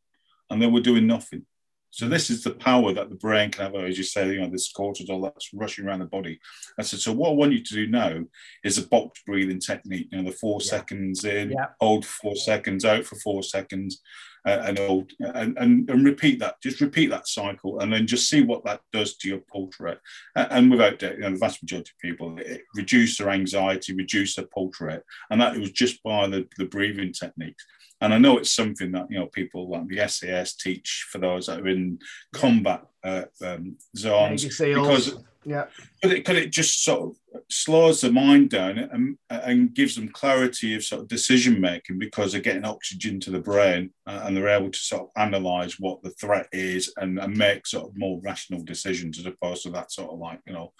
and they were doing nothing. So this is the power that the brain can have, as you say, you know, this cortisol that's rushing around the body. I said, so what I want you to do now is a box breathing technique. You know, the four yeah. seconds in, yeah. hold four seconds, out for four seconds, uh, and hold and, and, and repeat that. Just repeat that cycle, and then just see what that does to your pulse rate. And without you know, the vast majority of people, it reduce their anxiety, reduce their pulse rate, and that was just by the, the breathing techniques. And I know it's something that you know people like the SAS teach for those that are in combat uh, um, zones because yeah, but it, it just sort of slows the mind down and, and gives them clarity of sort of decision making because they're getting oxygen to the brain uh, and they're able to sort of analyze what the threat is and, and make sort of more rational decisions as opposed to that sort of like you know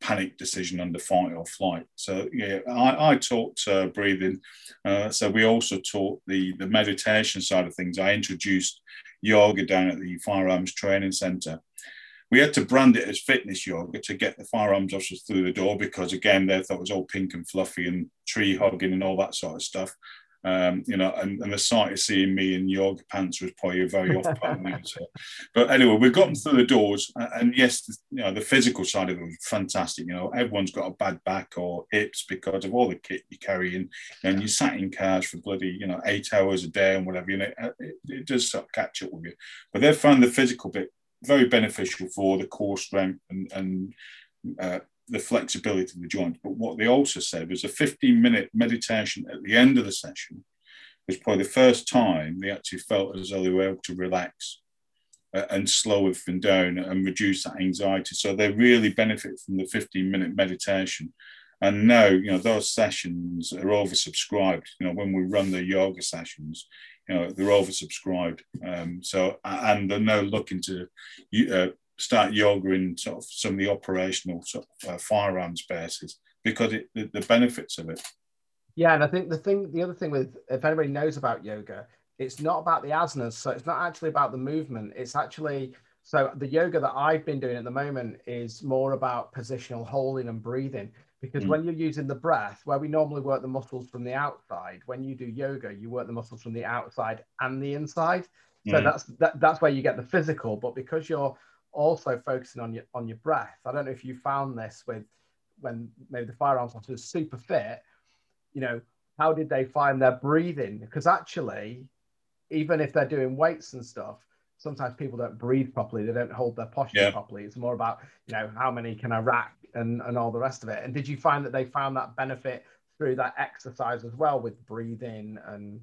panic decision under fight or flight. So yeah, I, I taught uh, breathing. Uh, so we also taught the the meditation side of things. I introduced yoga down at the firearms training centre. We had to brand it as fitness yoga to get the firearms officers through the door because again they thought it was all pink and fluffy and tree hugging and all that sort of stuff. Um, you know, and, and, the sight of seeing me in yoga pants was probably a very off-putting. *laughs* But anyway, we've gotten through the doors, and yes, the, you know, the physical side of it was fantastic. You know, everyone's got a bad back or hips because of all the kit you're carrying, and you sat in cars for bloody, you know, eight hours a day and whatever. You know, it, it does sort of catch up with you. But they found the physical bit very beneficial for the core strength and and uh, the flexibility of the joint. But what they also said was a 15 minute meditation at the end of the session was probably the first time they actually felt as though they were able to relax uh, and slow everything down and reduce that anxiety. So they really benefit from the 15 minute meditation. And now, you know, those sessions are oversubscribed. You know, when we run the yoga sessions, you know, they're oversubscribed. Um, so, and they're now looking to uh, start yoga in sort of some of the operational sort of uh, firearms bases because it, the, the benefits of it. Yeah, and I think the thing, the other thing with if anybody knows about yoga, it's not about the asanas. So it's not actually about the movement. It's actually so the yoga that I've been doing at the moment is more about positional holding and breathing. Because mm. when you're using the breath, where we normally work the muscles from the outside, when you do yoga, you work the muscles from the outside and the inside. So mm. that's that, that's where you get the physical. But because you're also focusing on your on your breath. I don't know if you found this with when maybe the firearms officers super fit, you know, how did they find their breathing? Because actually, even if they're doing weights and stuff, sometimes people don't breathe properly. They don't hold their posture yeah. properly. It's more about, you know, how many can I rack and, and all the rest of it. And did you find that they found that benefit through that exercise as well with breathing and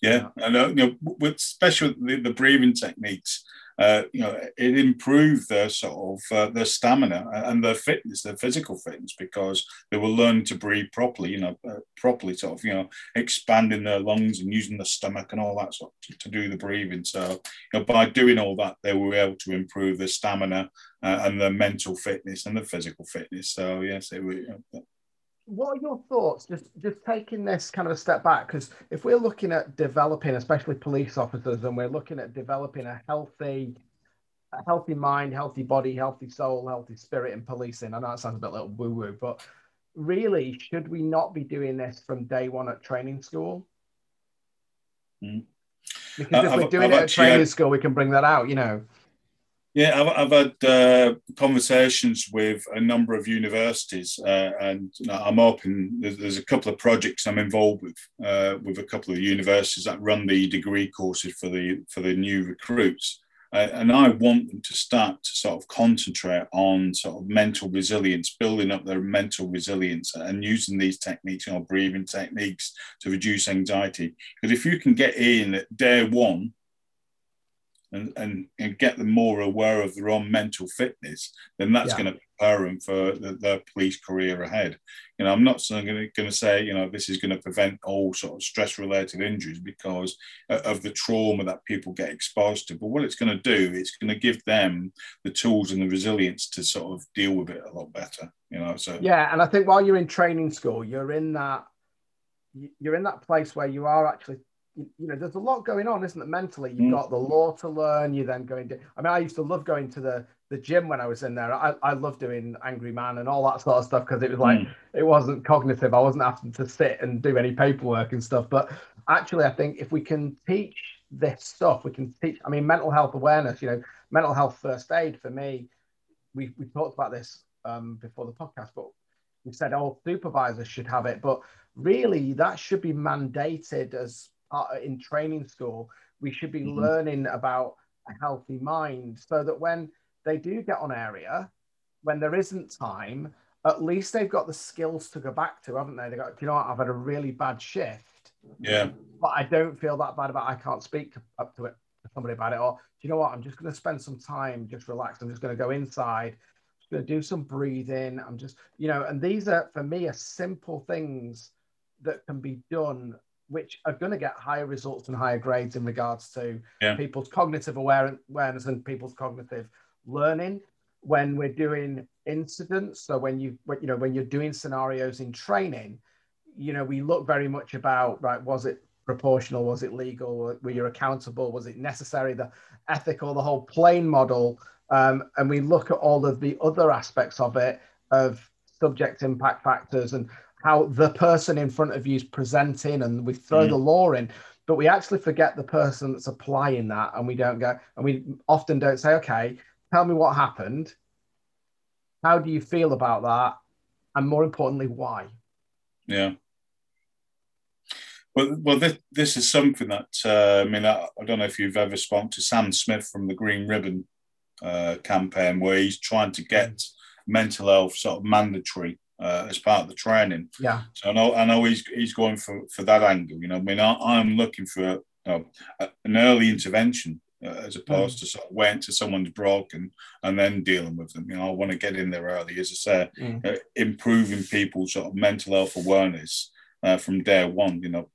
yeah, and uh, you know, especially the, the breathing techniques, uh, you know, it improved their sort of uh, their stamina and their fitness, their physical fitness, because they were learning to breathe properly, you know, uh, properly, sort of, you know, expanding their lungs and using the stomach and all that sort of, to, to, do the breathing. So, you know, by doing all that, they were able to improve their stamina uh, and their mental fitness and the physical fitness. So, yes, it was. You know, what are your thoughts just just taking this kind of a step back because if we're looking at developing especially police officers and we're looking at developing a healthy a healthy mind, healthy body, healthy soul, healthy spirit in policing. I know it sounds a bit little woo woo, but really, should we not be doing this from day one at training school? Mm. Because if I've- we're doing I've it at training had- school, we can bring that out, you know. Yeah, I've, I've had uh, conversations with a number of universities, uh, and I'm hoping there's, there's a couple of projects I'm involved with uh, with a couple of universities that run the degree courses for the for the new recruits, uh, and I want them to start to sort of concentrate on sort of mental resilience, building up their mental resilience, and using these techniques, you know, breathing techniques to reduce anxiety. Because if you can get in at day one and, and, and get them more aware of their own mental fitness, then that's Yeah. going to prepare them for the, their police career ahead. You know, I'm not going to, going to say, you know, this is going to prevent all sort of stress related injuries because of the trauma that people get exposed to. But what it's going to do, it's going to give them the tools and the resilience to sort of deal with it a lot better. You know, so Yeah, and I think while you're in training school, you're in that you're in that place where you are actually you you know there's a lot going on isn't it mentally? You've Mm. got the law to learn you then going to i mean i used to love going to the the gym when i was in there. I, I love doing angry man and all that sort of stuff because it was like Mm. it wasn't cognitive. I wasn't having to sit and do any paperwork and stuff. But actually i think if we can teach this stuff we can teach i mean mental health awareness you know mental health first aid for me we we talked about this um, before the podcast but we said all supervisors should have it. But really that should be mandated as part in training school we should be Mhm. learning about a healthy mind so that when they do get on area when there isn't time at least they've got the skills to go back to haven't they? They got you know what? I've had a really bad shift. Yeah, but i don't feel that bad about i can't speak up to it to somebody about it or do you know what? I'm just going to spend some time just relax i'm just going to go inside just going to do some breathing. I'm just you know and these are for me are simple things that can be done which are going to get higher results and higher grades in regards to Yeah. people's cognitive awareness and people's cognitive learning when we're doing incidents so when you when, you know when you're doing scenarios in training you know we look very much about right was it proportional was it legal were, were you accountable was it necessary the ethical the whole plane model um, and we look at all of the other aspects of it of subject impact factors and how the person in front of you is presenting and we throw Mm. the law in but we actually forget the person that's applying that and we don't go and we often don't say okay tell me what happened. How do you feel about that? And more importantly why? Yeah. Well, well, this, this is something that uh, I mean, I, I don't know if you've ever spoken to Sam Smith from the Green Ribbon uh, campaign, where he's trying to get mental health sort of mandatory uh, as part of the training. yeah So I know, I know he's he's going for for that angle. You know, I mean, I, I'm looking for you know, an early intervention uh, as opposed to sort of waiting till someone's broken and then dealing with them. You know, I want to get in there early, as I say, Mm. uh, improving people's sort of mental health awareness uh, from day one. You know,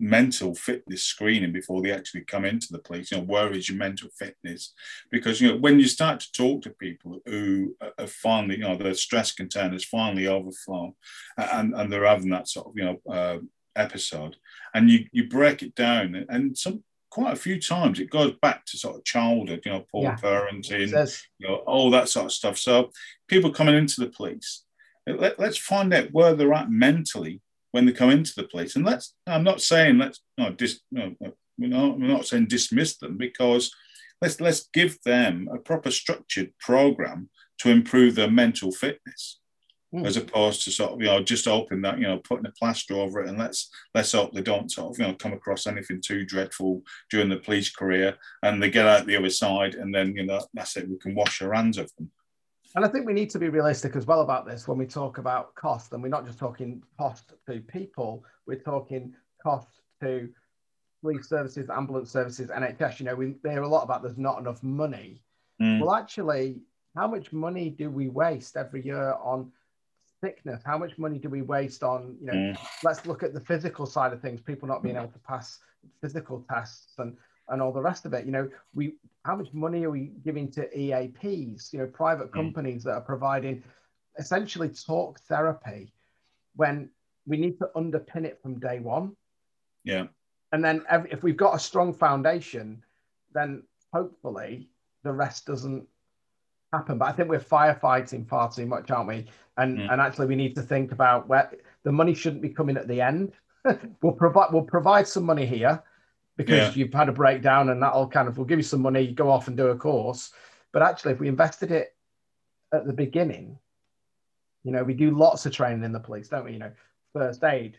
mental fitness screening before they actually come into the police. You know, where is your mental fitness? Because you know, when you start to talk to people who are finally, you know, their stress containers finally overflow, and and they're having that sort of you know uh, episode, and you you break it down, and some quite a few times it goes back to sort of childhood, you know, poor Yeah. parenting, you know, all that sort of stuff. So people coming into the police, let, let's find out where they're at mentally when they come into the police. And let's, I'm not saying let's, no, dis, no, we're, not, we're not saying dismiss them because let's, let's give them a proper structured program to improve their mental fitness. Mm. As opposed to sort of, you know, just open that, you know, putting a plaster over it and let's let's hope they don't sort of, you know, come across anything too dreadful during the police career and they get out the other side and then, you know, that's it, we can wash our hands of them. And I think we need to be realistic as well about this when we talk about cost. And we're not just talking cost to people, we're talking cost to police services, ambulance services, NHS. You know, we hear a lot about there's not enough money. Mm. Well, actually, how much money do we waste every year on sickness? How much money do we waste on, you know, Mm. let's look at the physical side of things, people not being able to pass physical tests and and all the rest of it. You know, we how much money are we giving to EAPs, you know, private Mm. companies that are providing essentially talk therapy when we need to underpin it from day one. Yeah. And then if we've got a strong foundation, then hopefully the the rest doesn't happen. But I think we're firefighting far too much, aren't we? And Mm. and actually, we need to think about where the money shouldn't be coming at the end. *laughs* we'll provide we'll provide some money here because Yeah. you've had a breakdown, and that'll kind of we'll give you some money. You go off and do a course. But actually, if we invested it at the beginning, you know, we do lots of training in the police, don't we? You know, first aid,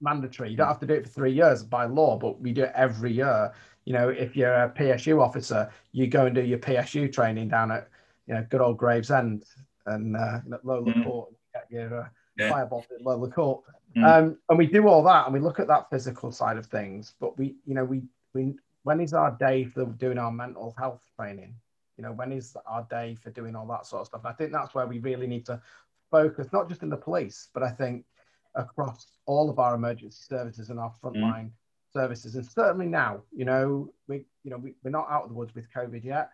mandatory. You don't have to do it for three years by law, but we do it every year. You know, if you're a PSU officer, you go and do your PSU training down at, you know, good old Gravesend and uh, at Lola Mhm. Court. Get your uh, Yeah. fireball at Lola Court. Mm. Um, and we do all that and we look at that physical side of things. But we, you know, we, we, when is our day for doing our mental health training? You know, when is our day for doing all that sort of stuff? And I think that's where we really need to focus, not just in the police, but I think across all of our emergency services and our frontline services. And certainly now, you know, we, you know, we, we're not out of the woods with COVID yet,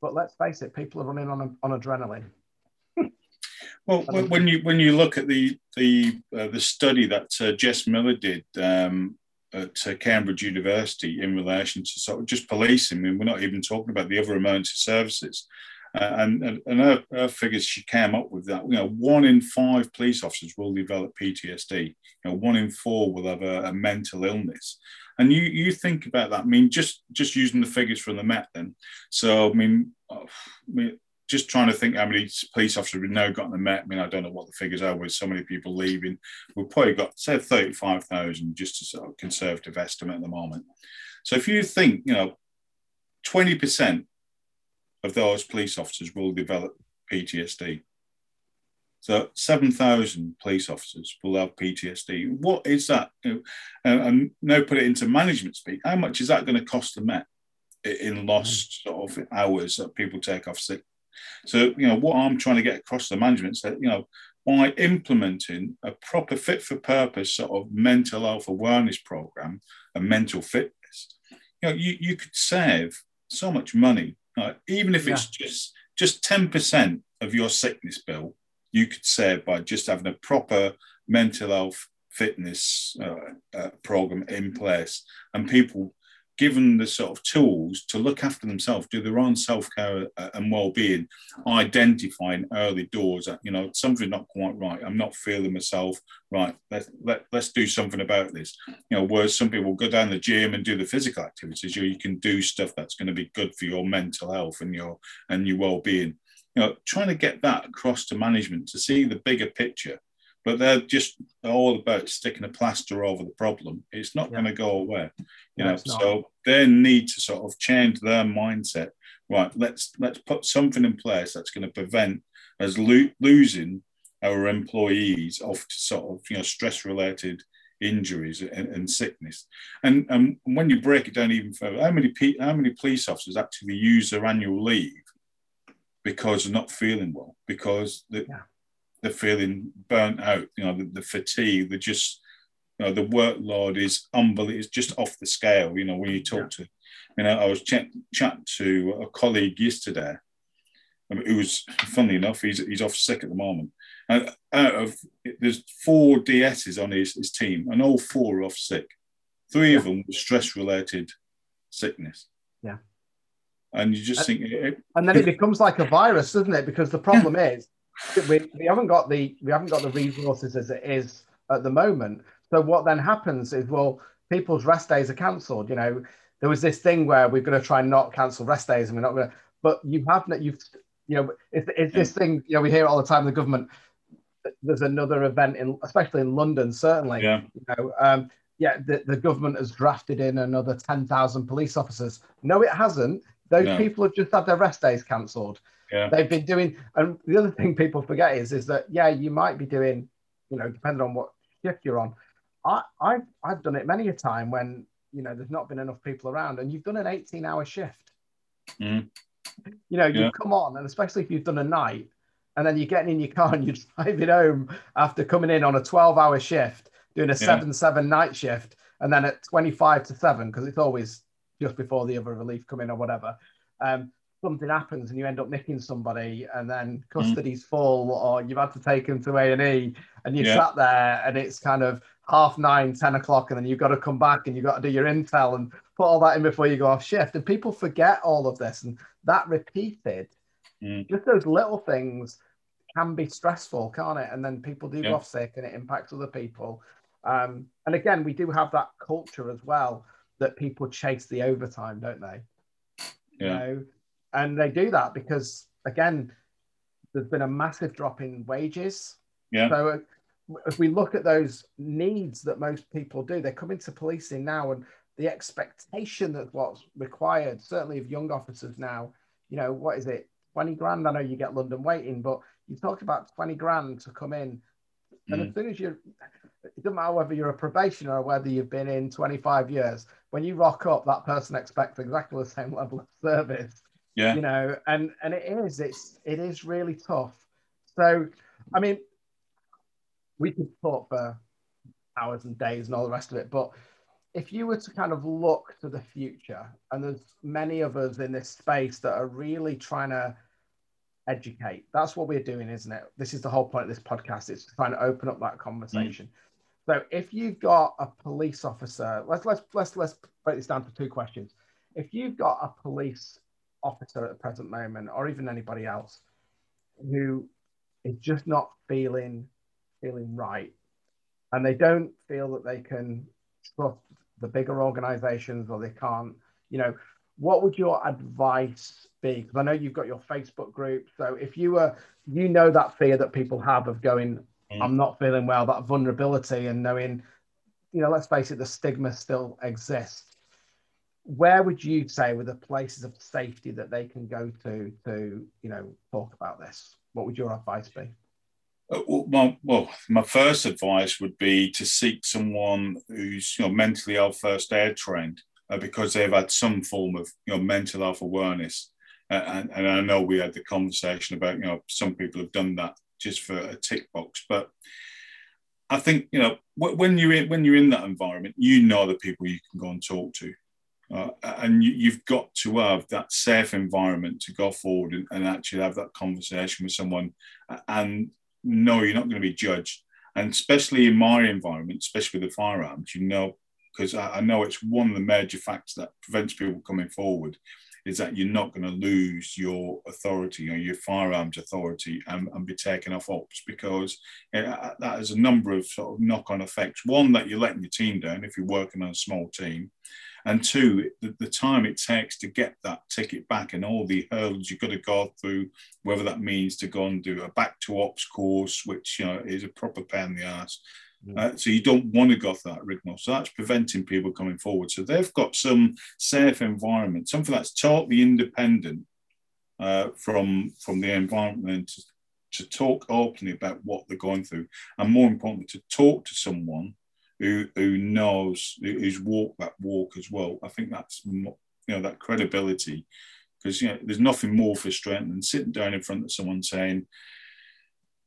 but let's face it, people are running on, on adrenaline. Well, when when you when you look at the the uh, the study that uh, Jess Miller did um, at uh, Cambridge University in relation to sort of just policing, I mean, we're not even talking about the other emergency services, uh, and and, and her, her figures she came up with that you know one in five police officers will develop PTSD, you know one in four will have a, a mental illness, and you you think about that. I mean, just just using the figures from the Met, then. So I mean, uh, I mean just trying to think how many police officers we've now got in the Met. I mean, I don't know what the figures are with so many people leaving. We've probably got, say, 35,000, just a sort of conservative estimate at the moment. So if you think, you know, 20% of those police officers will develop PTSD. So 7,000 police officers will have PTSD. What is that? And, and now put it into management speak. How much is that going to cost the Met in lost mm. sort of hours that people take off sick? So, you know, what I'm trying to get across to the management is that, you know, by implementing a proper fit for purpose sort of mental health awareness program and mental fitness, you know, you, you could save so much money. Uh, even if it's just just 10% of your sickness bill, you could save by just having a proper mental health fitness uh, uh, program in place and people given the sort of tools to look after themselves, do their own self care uh, and well being, identifying early doors that, you know, something's not quite right. I'm not feeling myself right. Let's, let, let's do something about this. You know, whereas some people go down the gym and do the physical activities, you, you can do stuff that's going to be good for your mental health and your and your well being. You know, trying to get that across to management to see the bigger picture but they're just all about sticking a plaster over the problem. It's not Yeah. going to go away, you No, know. So they need to sort of change their mindset. Right, let's let's put something in place that's going to prevent us lo- losing our employees off to sort of you know stress related injuries and, and sickness. And and when you break it down even further, how many pe- how many police officers actually use their annual leave because they're not feeling well because the, Yeah. They're feeling burnt out. You know, the, the fatigue, the just, you know, the workload is unbelievable. It's just off the scale. You know, when you talk to, you know, I was chat, chatting to a colleague yesterday, um, who was, funnily enough, he's, he's off sick at the moment. And out of, there's four DSs on his, his team, and all four are off sick. Three of them were stress related sickness. Yeah. And you just think, it, and then it becomes like a virus, doesn't it? Because the problem is that we, we haven't got the we haven't got the resources as it is at the moment. So what then happens is, well, people's rest days are cancelled. You know, there was this thing where we're going to try and not cancel rest days, and we're not going to. But you have not you've you know it's, it's this thing. You know, we hear it all the time. The government. There's another event in, especially in London, certainly. yeah, You know, um, yeah, the, the government has drafted in another 10,000 police officers. No, it hasn't. Those No. people have just had their rest days cancelled. Yeah. They've been doing, and the other thing people forget is, is that, yeah, you might be doing, you know, depending on what shift you're on. I, I've, I've done it many a time when, you know, there's not been enough people around and you've done an 18 hour shift. Mhm. You know, you come on, and especially if you've done a night, and then you're getting in your car *laughs* and you're driving home after coming in on a 12 hour shift, doing a Yeah. 7 7 night shift, and then at 25 to 7, because it's always just before the other relief come in or whatever, um, something happens and you end up nicking somebody, and then Mm. custody's full, or you've had to take them to A&E, and you Yeah. sat there and it's kind of half nine, 10 o'clock, and then you've got to come back and you've got to do your intel and put all that in before you go off shift. And people forget all of this. And that repeated, Mm. just those little things can be stressful, can't it? And then people do Yeah. go off sick and it impacts other people. Um, and again, we do have that culture as well that people chase the overtime, don't they? You Yeah. know, and they do that because again, there's been a massive drop in wages. Yeah. So uh, if we look at those needs that most people do, they come into policing now, and the expectation that what's required, certainly of young officers now, you know, what is it, twenty grand? I know you get London weighting, but you talk about twenty grand to come in, and Mm. as soon as you, it doesn't matter whether you're a probationer or whether you've been in twenty five years. When you rock up, that person expects exactly the same *laughs* level of service Yeah. you know and and it is it's it is really tough. So i mean we could talk for hours and days and all the rest of it but if you were to kind of look to the future and there's many of us in this space that are really trying to educate that's what we're doing isn't it? This is the whole point of this podcast it's trying to open up that conversation. Mm. So if you've got a police officer let's let's let's let's break this down to two questions. If you've got a police officer at the present moment, or even anybody else who is just not feeling feeling right, and they don't feel that they can trust the bigger organizations, or they can't, you know, what would your advice be? Because I know you've got your Facebook group, so if you were, you know, that fear that people have of going, Mm. I'm not feeling well, that vulnerability, and knowing, you know, let's face it, the stigma still exists where would you say were the places of safety that they can go to to you know talk about this what would your advice be Uh, Well, my, well, my first advice would be to seek someone who's you know mentally health first aid trained uh, because they've had some form of you know mental health awareness. Uh, and, and I know we had the conversation about you know some people have done that just for a tick box, but I think you know when you're in when you're in that environment, you know the people you can go and talk to. Uh, and you, you've got to have that safe environment to go forward and, and actually have that conversation with someone and no, you're not going to be judged. And especially in my environment, especially with the firearms, you know, because I, I know it's one of the major factors that prevents people coming forward is that you're not going to lose your authority or your firearms authority and, and be taken off ops because uh, that has a number of sort of knock-on effects. One, that you're letting your team down if you're working on a small team. And two, the, the time it takes to get that ticket back and all the hurdles you've got to go through, whether that means to go and do a back to ops course, which you know is a proper pain in the ass. Mm. Uh, so you don't want to go through that rigmarole. So that's preventing people coming forward. So they've got some safe environment, something that's totally independent uh, from from the environment to, to talk openly about what they're going through, and more importantly, to talk to someone who who knows who's walked that walk as well. I think that's you know that credibility because you know there's nothing more frustrating than sitting down in front of someone saying,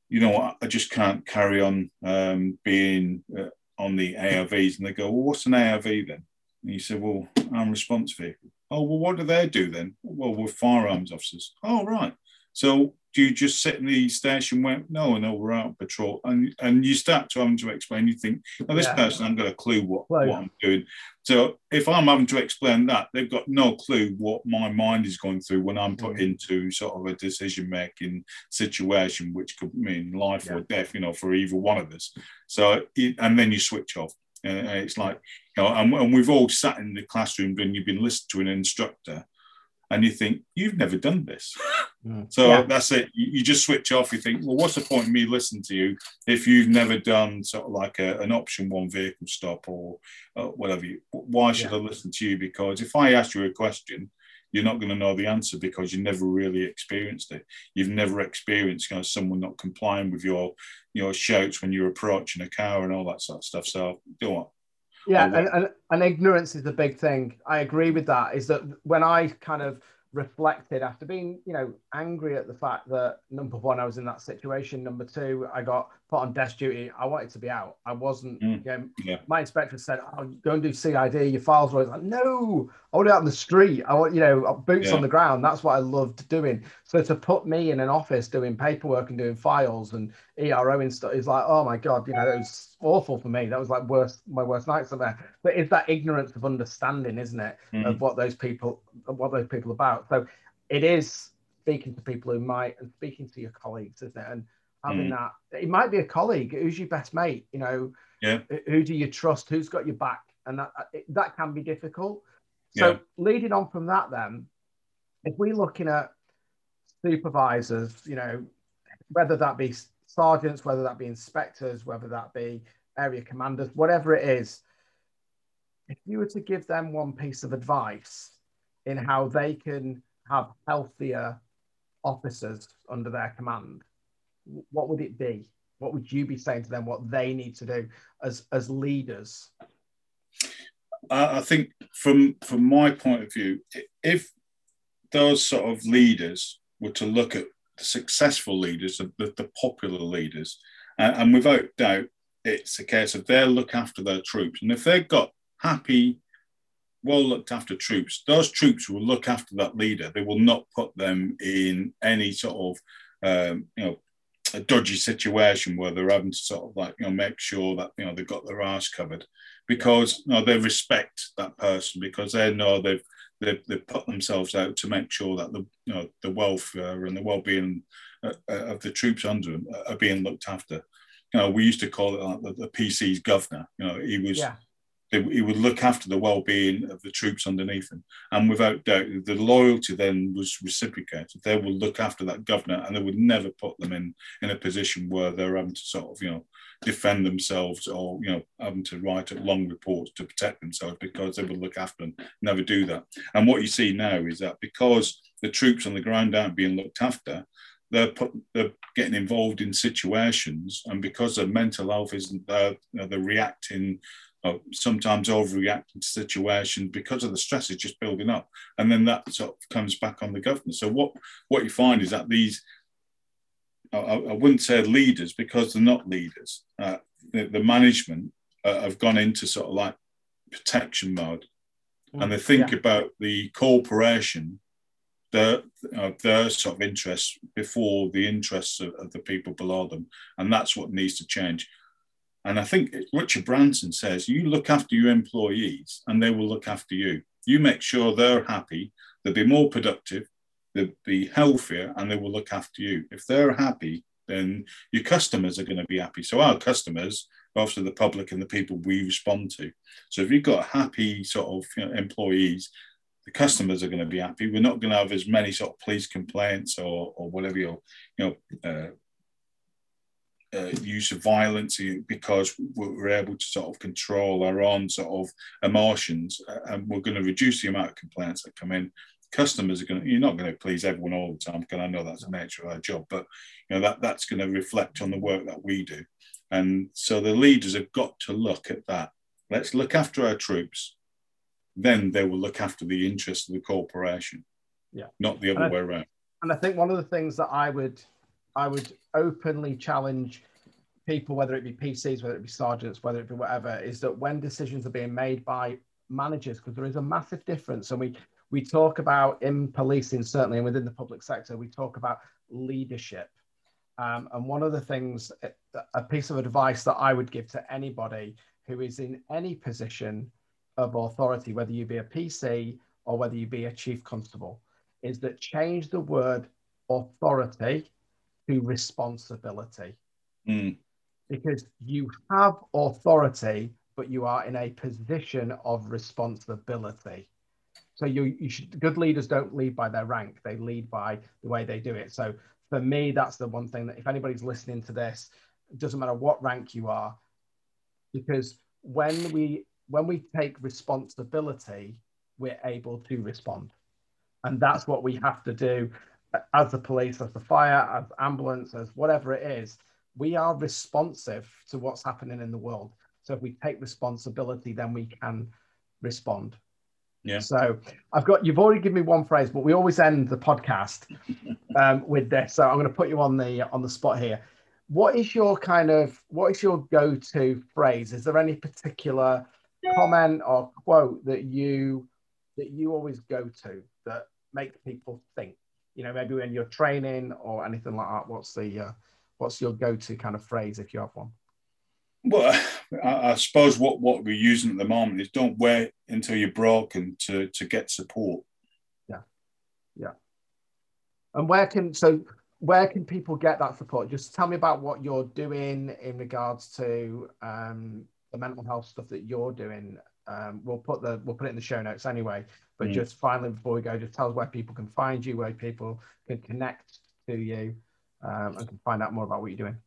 you know I just can't carry on um, being uh, on the ARVs, and they go, well, what's an ARV then? And you say, well, I'm response vehicle. Oh, well, what do they do then? Well, we're firearms officers. Oh, right. So do you just sit in the station where no no we're out patrol and and you start to having to explain you think oh this Yeah. person i've got a clue what, Clue. what i'm doing so if i'm having to explain that they've got no clue what my mind is going through when i'm put Mm. into sort of a decision making situation which could mean life Yeah. or death you know for either one of us so it, and then you switch off and it's like you know and, and we've all sat in the classroom and you've been listening to an instructor and you think you've never done this *laughs* Mm. so Yeah. that's it. You, you just switch off. You think, well, what's the point of me listening to you if you've never done sort of like a, an option one vehicle stop or uh, whatever? You, why should Yeah. I listen to you? Because if I ask you a question, you're not going to know the answer because you never really experienced it. You've never experienced you know, someone not complying with your your shouts when you're approaching a car and all that sort of stuff. So do what? Yeah and, and, and ignorance is the big thing. I agree with that is that when i kind of reflected after being you know angry at the fact that number one i was in that situation. Number two i got put on desk duty i wanted to be out i wasn't Mm. Yeah. my inspector said oh, go and do cid your files were like no i want it out in the street i want you know boots Yeah. on the ground that's what i loved doing so to put me in an office doing paperwork and doing files and ero and stuff is like oh my god you know it was awful for me that was like worst my worst nightmare but it's that ignorance of understanding isn't it Mhm. of what those people what those people are about so it is speaking to people who might and speaking to your colleagues, isn't it? And having mm. that, it might be a colleague. Who's your best mate? You know, yeah. Who do you trust? Who's got your back? And that that can be difficult. So yeah. leading on from that, then, if we're looking at supervisors, you know, whether that be sergeants, whether that be inspectors, whether that be area commanders, whatever it is, if you were to give them one piece of advice in how they can have healthier officers under their command, what would it be? What would you be saying to them? What they need to do as as leaders? I think from from my point of view, if those sort of leaders were to look at the successful leaders, the, the popular leaders, and, and without doubt, it's a case of they'll look after their troops, and if they've got happy, well looked after troops, those troops will look after that leader. They will not put them in any sort of um, you know a dodgy situation where they're having to sort of like you know make sure that you know they've got their ass covered because you know, they respect that person because they know they've they've, they've put themselves out to make sure that the you know the welfare and the well-being uh, uh, of the troops under them are being looked after. You know, we used to call it like the, the PC's governor. You know, he was. Yeah. He would look after the well-being of the troops underneath him, and without doubt, the loyalty then was reciprocated. They would look after that governor, and they would never put them in in a position where they're having to sort of, you know, defend themselves or you know having to write long reports to protect themselves because they would look after them. Never do that. And what you see now is that because the troops on the ground aren't being looked after they're put, they're getting involved in situations and because their mental health isn't there they're reacting or uh, sometimes overreacting to situations because of the stress is just building up and then that sort of comes back on the government so what what you find is that these I, I wouldn't say leaders because they're not leaders. Uh, the, the, management uh, have gone into sort of like protection mode, mm, and they think yeah. about the corporation, their uh, their sort of interests before the interests of, of, the people below them, and that's what needs to change. And I think Richard Branson says you look after your employees, and they will look after you. You make sure they're happy, they'll be more productive, they'll be healthier and they will look after you. If they're happy, then your customers are going to be happy. So our customers, obviously the public and the people we respond to. So if you've got happy sort of you know, employees, the customers are going to be happy. We're not going to have as many sort of police complaints or, or whatever you know, uh, uh, use of violence because we're able to sort of control our own sort of emotions uh, and we're going to reduce the amount of complaints that come in customers are going to, you're not going to please everyone all the time because I know that's the nature of our job, but you know that that's going to reflect on the work that we do. And so the leaders have got to look at that. Let's look after our troops, then they will look after the interests of the corporation. Yeah. Not the other I, way around. And I think one of the things that I would I would openly challenge people, whether it be PCs, whether it be sergeants, whether it be whatever, is that when decisions are being made by managers, because there is a massive difference, and we we talk about in policing, certainly, and within the public sector, we talk about leadership. Um, and one of the things, a piece of advice that I would give to anybody who is in any position of authority, whether you be a PC or whether you be a chief constable, is that change the word authority to responsibility. Mm. Because you have authority, but you are in a position of responsibility. So you, you should good leaders don't lead by their rank; they lead by the way they do it. So for me, that's the one thing that if anybody's listening to this, it doesn't matter what rank you are, because when we when we take responsibility, we're able to respond, and that's what we have to do as the police, as the fire, as ambulance, as whatever it is. We are responsive to what's happening in the world. So if we take responsibility, then we can respond. Yeah. So I've got you've already given me one phrase, but we always end the podcast *laughs* um, with this. So I'm going to put you on the on the spot here. What is your kind of what is your go-to phrase? Is there any particular comment or quote that you that you always go to that makes people think? You know, maybe when you're training or anything like that. What's the uh, what's your go-to kind of phrase if you have one? Well, *laughs* I, I, suppose what, what we're using at the moment is don't wait until you're broken to, to get support. Yeah. Yeah. And where can so where can people get that support? Just tell me about what you're doing in regards to um, the mental health stuff that you're doing. Um, we'll put the we'll put it in the show notes anyway. But mm. just finally, before we go, just tell us where people can find you, where people can connect to you, um, and can find out more about what you're doing.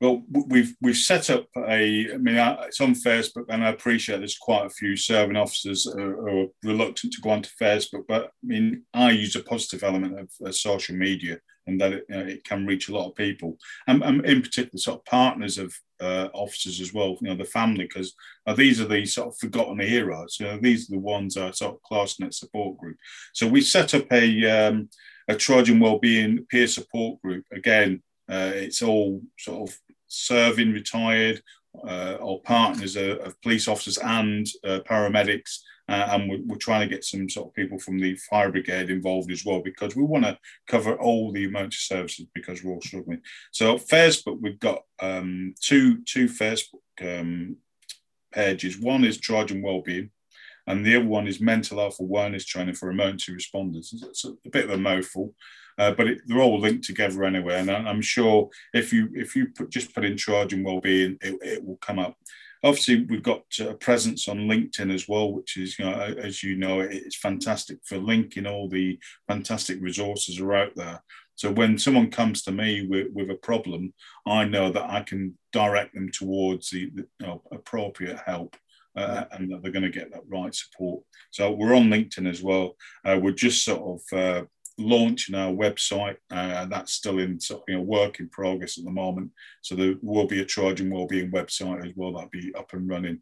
Well, we've we've set up a. I mean, it's on Facebook, and I appreciate there's quite a few serving officers who are reluctant to go onto Facebook. But I mean, I use a positive element of uh, social media, and that it, you know, it, can reach a lot of people, and, and, in particular, sort of partners of uh, officers as well. You know, the family, because uh, these are the sort of forgotten heroes. You know, these are the ones our sort of close knit support group. So we set up a um, a Trojan Wellbeing peer support group. Again, uh, it's all sort of serving retired uh, or partners of, of, police officers and uh, paramedics. Uh, and we're, we're, trying to get some sort of people from the fire brigade involved as well because we want to cover all the emergency services because we're all struggling. So Facebook, we've got um, two two Facebook um, pages. One is Trojan Wellbeing, and the other one is mental health awareness training for emergency responders. It's a, bit of a mouthful, uh, but it, they're all linked together anyway. And I'm sure if you if you put, just put in Trojan Wellbeing, it, it will come up. Obviously, we've got a presence on LinkedIn as well, which is, you know, as you know, it's fantastic for linking all the fantastic resources are out there. So when someone comes to me with, with a problem, I know that I can direct them towards the, the you know, appropriate help. Uh, and that they're going to get that right support. So we're on LinkedIn as well. Uh, we're just sort of uh, launching our website. Uh, that's still in sort of, you know, work in progress at the moment. So there will be a Trojan Wellbeing website as well that'll be up and running.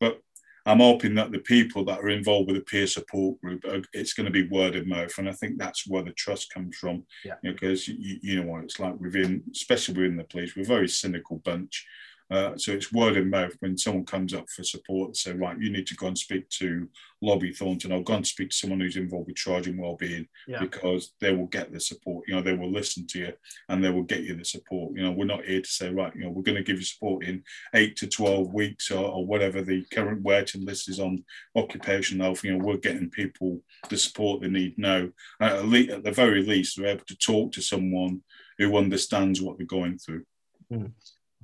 But I'm hoping that the people that are involved with the peer support group, are, it's going to be word of mouth, and I think that's where the trust comes from. Yeah. Because you, know, you know what it's like within, especially within the police, we're a very cynical bunch. Uh, so it's word of mouth when someone comes up for support say, right, you need to go and speak to Lobby Thornton or go and speak to someone who's involved with Trojan Wellbeing yeah. because they will get the support. You know, they will listen to you and they will get you the support. You know, we're not here to say, right, you know, we're going to give you support in eight to 12 weeks or, or whatever the current waiting list is on occupational health. You know, we're getting people the support they need now. At, least, at the very least, they're able to talk to someone who understands what they're going through. Mm.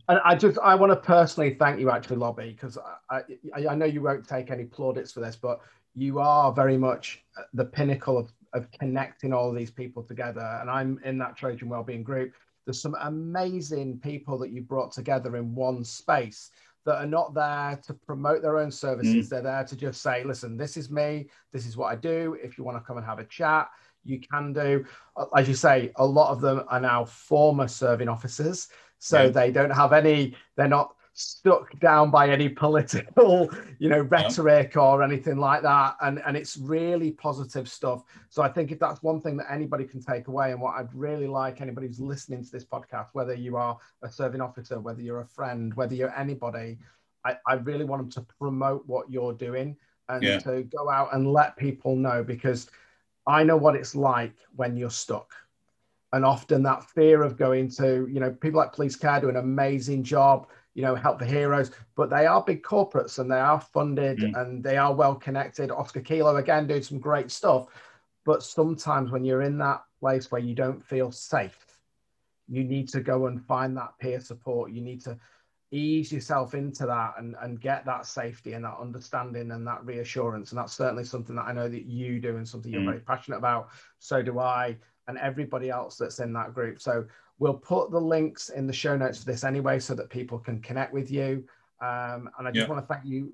And I just I want to personally thank you actually, Lobby, because I, I, I know you won't take any plaudits for this, but you are very much the pinnacle of, of connecting all of these people together. And I'm in that Trojan Wellbeing group. There's some amazing people that you brought together in one space that are not there to promote their own services. Mm. They're there to just say, listen, this is me, this is what I do. If you want to come and have a chat, you can do. As you say, a lot of them are now former serving officers so yeah. they don't have any they're not stuck down by any political *laughs* you know rhetoric yeah. or anything like that and and it's really positive stuff so i think if that's one thing that anybody can take away and what i'd really like anybody who's listening to this podcast whether you are a serving officer whether you're a friend whether you're anybody i, I really want them to promote what you're doing and yeah. to go out and let people know because i know what it's like when you're stuck and often that fear of going to you know people like police care do an amazing job you know help the heroes but they are big corporates and they are funded mm. and they are well connected. Oscar kilo again doing some great stuff but sometimes when you're in that place where you don't feel safe you need to go and find that peer support. You need to ease yourself into that and, and get that safety and that understanding and that reassurance. And that's certainly something that i know that you do and something you're mm. very passionate about. So do i and everybody else that's in that group. So we'll put the links in the show notes for this anyway, so that people can connect with you. Um, and I just yeah. want to thank you,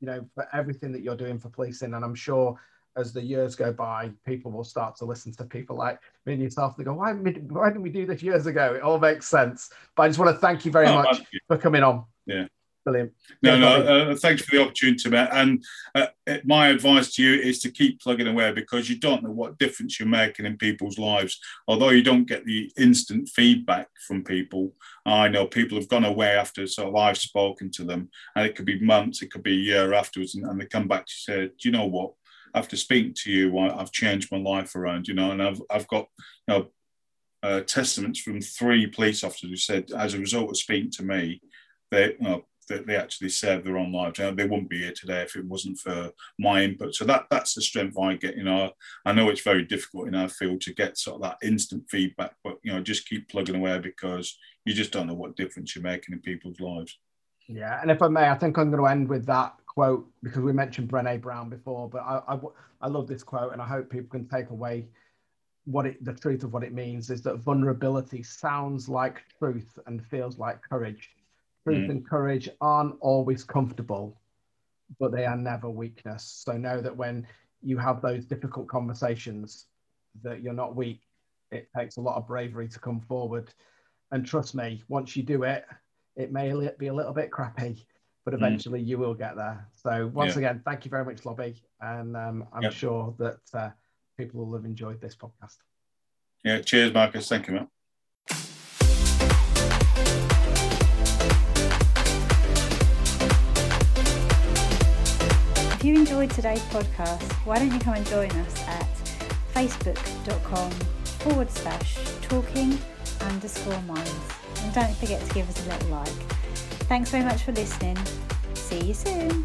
you know, for everything that you're doing for policing. And I'm sure as the years go by, people will start to listen to people like me and yourself. They go, why, why didn't we do this years ago? It all makes sense. But I just want to thank you very oh, much for coming on. Yeah. Brilliant. No, no, uh, thanks for the opportunity, Matt. And uh, my advice to you is to keep plugging away because you don't know what difference you're making in people's lives. Although you don't get the instant feedback from people, I know people have gone away after sort of I've spoken to them, and it could be months, it could be a year afterwards, and, and they come back to say, Do you know what? After speaking to you, I, have changed my life around, you know, and I've, I've got, you know, uh, testaments from three police officers who said, as a result of speaking to me, they, you know, that they actually save their own lives. You know, they wouldn't be here today if it wasn't for my input. So that that's the strength I get. You know, I know it's very difficult in our field to get sort of that instant feedback, but you know, just keep plugging away because you just don't know what difference you're making in people's lives. Yeah, and if I may, I think I'm going to end with that quote because we mentioned Brené Brown before, but I, I, I love this quote and I hope people can take away what it, the truth of what it means is that vulnerability sounds like truth and feels like courage. Truth mm. and courage aren't always comfortable, but they are never weakness. So know that when you have those difficult conversations, that you're not weak. It takes a lot of bravery to come forward. And trust me, once you do it, it may be a little bit crappy, but mm. eventually mm. you will get there. So once yeah. again, thank you very much, Lobby. And um, I'm yep. sure that uh, people will have enjoyed this podcast. Yeah, cheers, Marcus. Thank you, man. If you enjoyed today's podcast, why don't you come and join us at facebook.com forward slash talking underscore minds. And don't forget to give us a little like. Thanks very much for listening. See you soon.